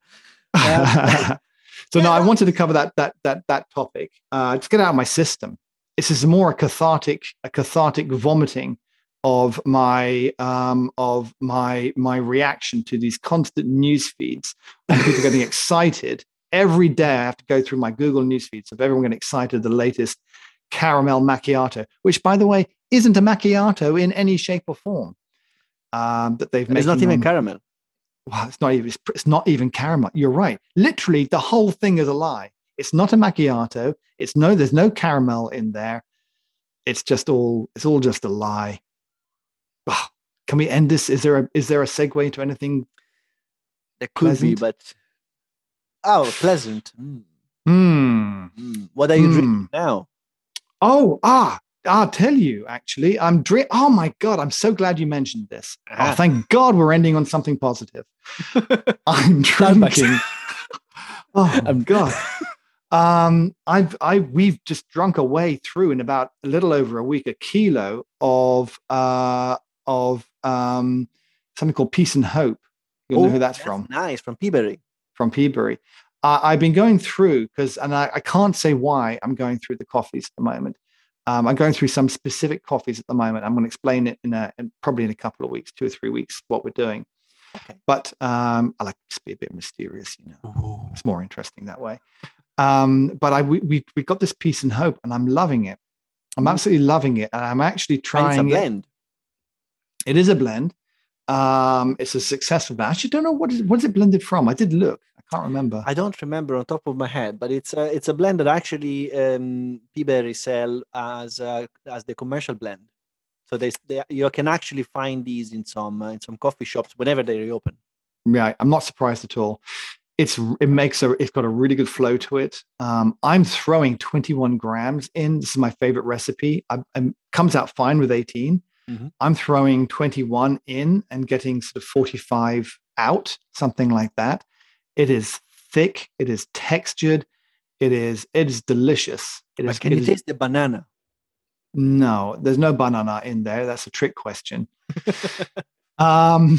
so
Yeah,
no, I wanted to cover that that that that topic. Uh, just get out of my system. This is more a cathartic a cathartic vomiting of my um of my my reaction to these constant news feeds and people getting excited every day. I have to go through my Google news feeds of everyone getting excited the latest caramel macchiato, which by the way isn't a macchiato in any shape or form. Um, that they've
made. it's not even
on-
caramel.
well, it's not even it's, it's not even caramel. You're right. Literally, the whole thing is a lie. It's not a macchiato. It's no. There's no caramel in there. It's just all. It's all just a lie. Ah, can we end this? Is there a is there a segue to anything?
There could be, but oh, pleasant. Mm,
Hmm.
mm. What are you
Hmm.
drinking now?
Oh ah. I'll tell you. Actually, I'm drink. Oh my god! I'm so glad you mentioned this. Oh,
Ah.
thank God we're ending on something positive. I'm drinking. oh
I'm-
God. Um, I've I we've just drunk away through in about a little over a week a kilo of uh of um something called Peace and Hope. You'll know who that's, from
Nice from Peaberry.
from Peaberry. Uh, I've been going through because, and I, I can't say why I'm going through the coffees at the moment. Um, I'm going through some specific coffees at the moment. I'm going to explain it in a in probably in a couple of weeks, two or three weeks, what we're doing.
Okay.
But um, I like to be a bit mysterious, you know it's more interesting that way. Um, but I we, we we got this peace and hope, and I'm loving it. I'm
Mm.
absolutely loving it, and I'm actually
And it's a
trying it.
blend.
It is a blend. Um, it's a successful blend. I don't know what is what is it blended from. I did look. I can't remember.
I don't remember on top of my head, but it's a it's a blend that actually um, Peaberry sell as a, as the commercial blend. So they, they you can actually find these in some uh, in some coffee shops whenever they reopen.
yeah, I'm not surprised at all. It's it makes a it's got a really good flow to it. Um, I'm throwing 21 grams in. This is my favorite recipe. I, I- comes out fine with 18.
Mhm.
I'm throwing 21 in and getting sort of 45 out, something like that. It is thick. It is textured. It is it is delicious. It
But
is.
can you
is-
taste the banana?
no, there's no banana in there. That's a trick question. um,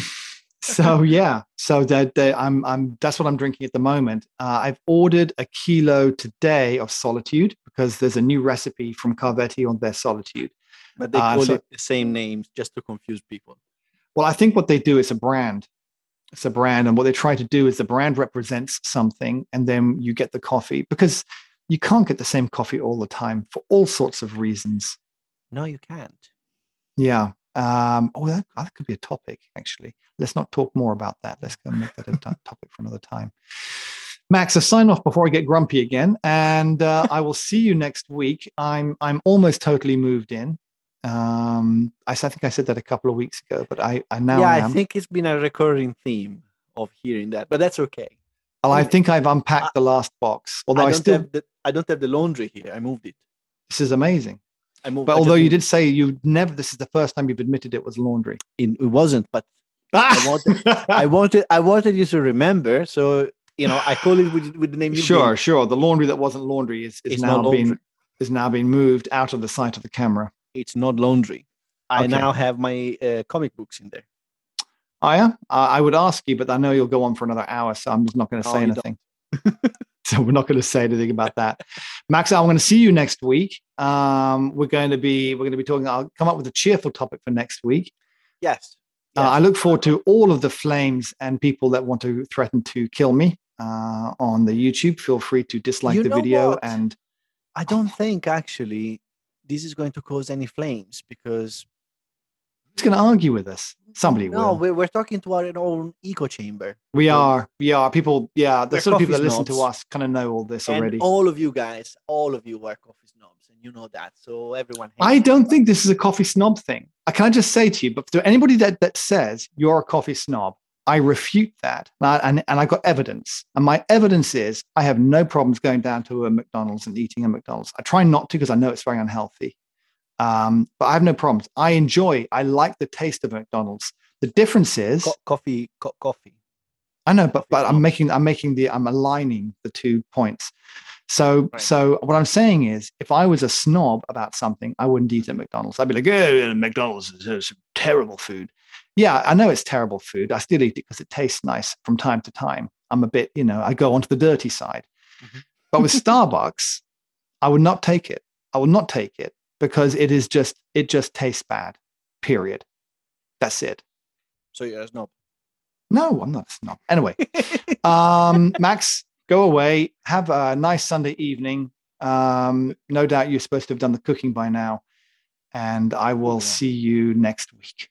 so yeah, so that I'm I'm that's what I'm drinking at the moment. Uh, I've ordered a kilo today of Solitude because there's a new recipe from Carvetti on their Solitude.
But they
Uh,
call
so-
it the same names just to confuse people.
Well, I think what they do is a brand. It's a brand, and what they try to do is the brand represents something, and then you get the coffee because you can't get the same coffee all the time for all sorts of reasons.
No, you can't.
Yeah. Um, oh, that, that could be a topic, actually. Let's not talk more about that. Let's go make that a topic for another time. Max, a sign off before I get grumpy again, and uh, I will see you next week. I'm I'm almost totally moved in. Um, I, I think I said that a couple of weeks ago, but I, I now
yeah,
I
I think it's been a recurring theme of hearing that, but that's okay.
well, I think I've unpacked the last box. Although
I
I, still,
have the I don't have the laundry here. I moved it.
this is amazing.
I moved.
But
I
although you did say you never, this is the first time you've admitted it was laundry.
it. it wasn't, but I wanted, I wanted I wanted you to remember. So you know, I call it with, with the name. you
sure, sure. The laundry that wasn't laundry is, is
It's
now being is now being moved out of the sight of the camera.
It's not laundry. I
Okay.
now have my uh, comic books in there.
Oh yeah, uh, I would ask you, but I know you'll go on for another hour, so I'm just not going to say anything. so we're not going to say anything about that. Max, I'm going to see you next week. Um, we're going to be we're going to be talking. I'll come up with a cheerful topic for next week.
Yes.
Uh, I look forward to all of the flames and people that want to threaten to kill me uh, on the YouTube. Feel free to dislike
You
the video
what?
and
I don't think actually this is going to cause any flames because
who's going to argue with us? Somebody will.
no,
will.
we're, we're talking to our own echo chamber.
We are. We are. People. Yeah, the sort of people that listen to us kind of know all this
And
already.
all of you guys, all of you are coffee snobs, and you know that. So everyone.
I don't think this is a coffee snob thing. I can I just say to you, but to anybody that, that says you're a coffee snob, I refute that. And, and I've got evidence. And my evidence is I have no problems going down to a McDonald's and eating a McDonald's. I try not to because I know it's very unhealthy. Um, but I have no problems. I enjoy, I like the taste of McDonald's. The difference is,
Co- coffee, co- coffee.
I know, but but I'm making I'm making the I'm aligning the two points. So
Right.
so what I'm saying is, if I was a snob about something, I wouldn't eat at McDonald's. I'd be like, "Oh, McDonald's is, is terrible food." Yeah, I know it's terrible food. I still eat it because it tastes nice from time to time. I'm a bit, you know, I go onto the dirty side.
Mhm.
But with Starbucks, I would not take it. I would not take it because it is just it just tastes bad. Period. That's it.
So you're a snob.
No, I'm not a snob. Anyway, um, Max, go away. Have a nice Sunday evening. Um, no doubt you're supposed to have done the cooking by now. And I will
yeah.
see you next week.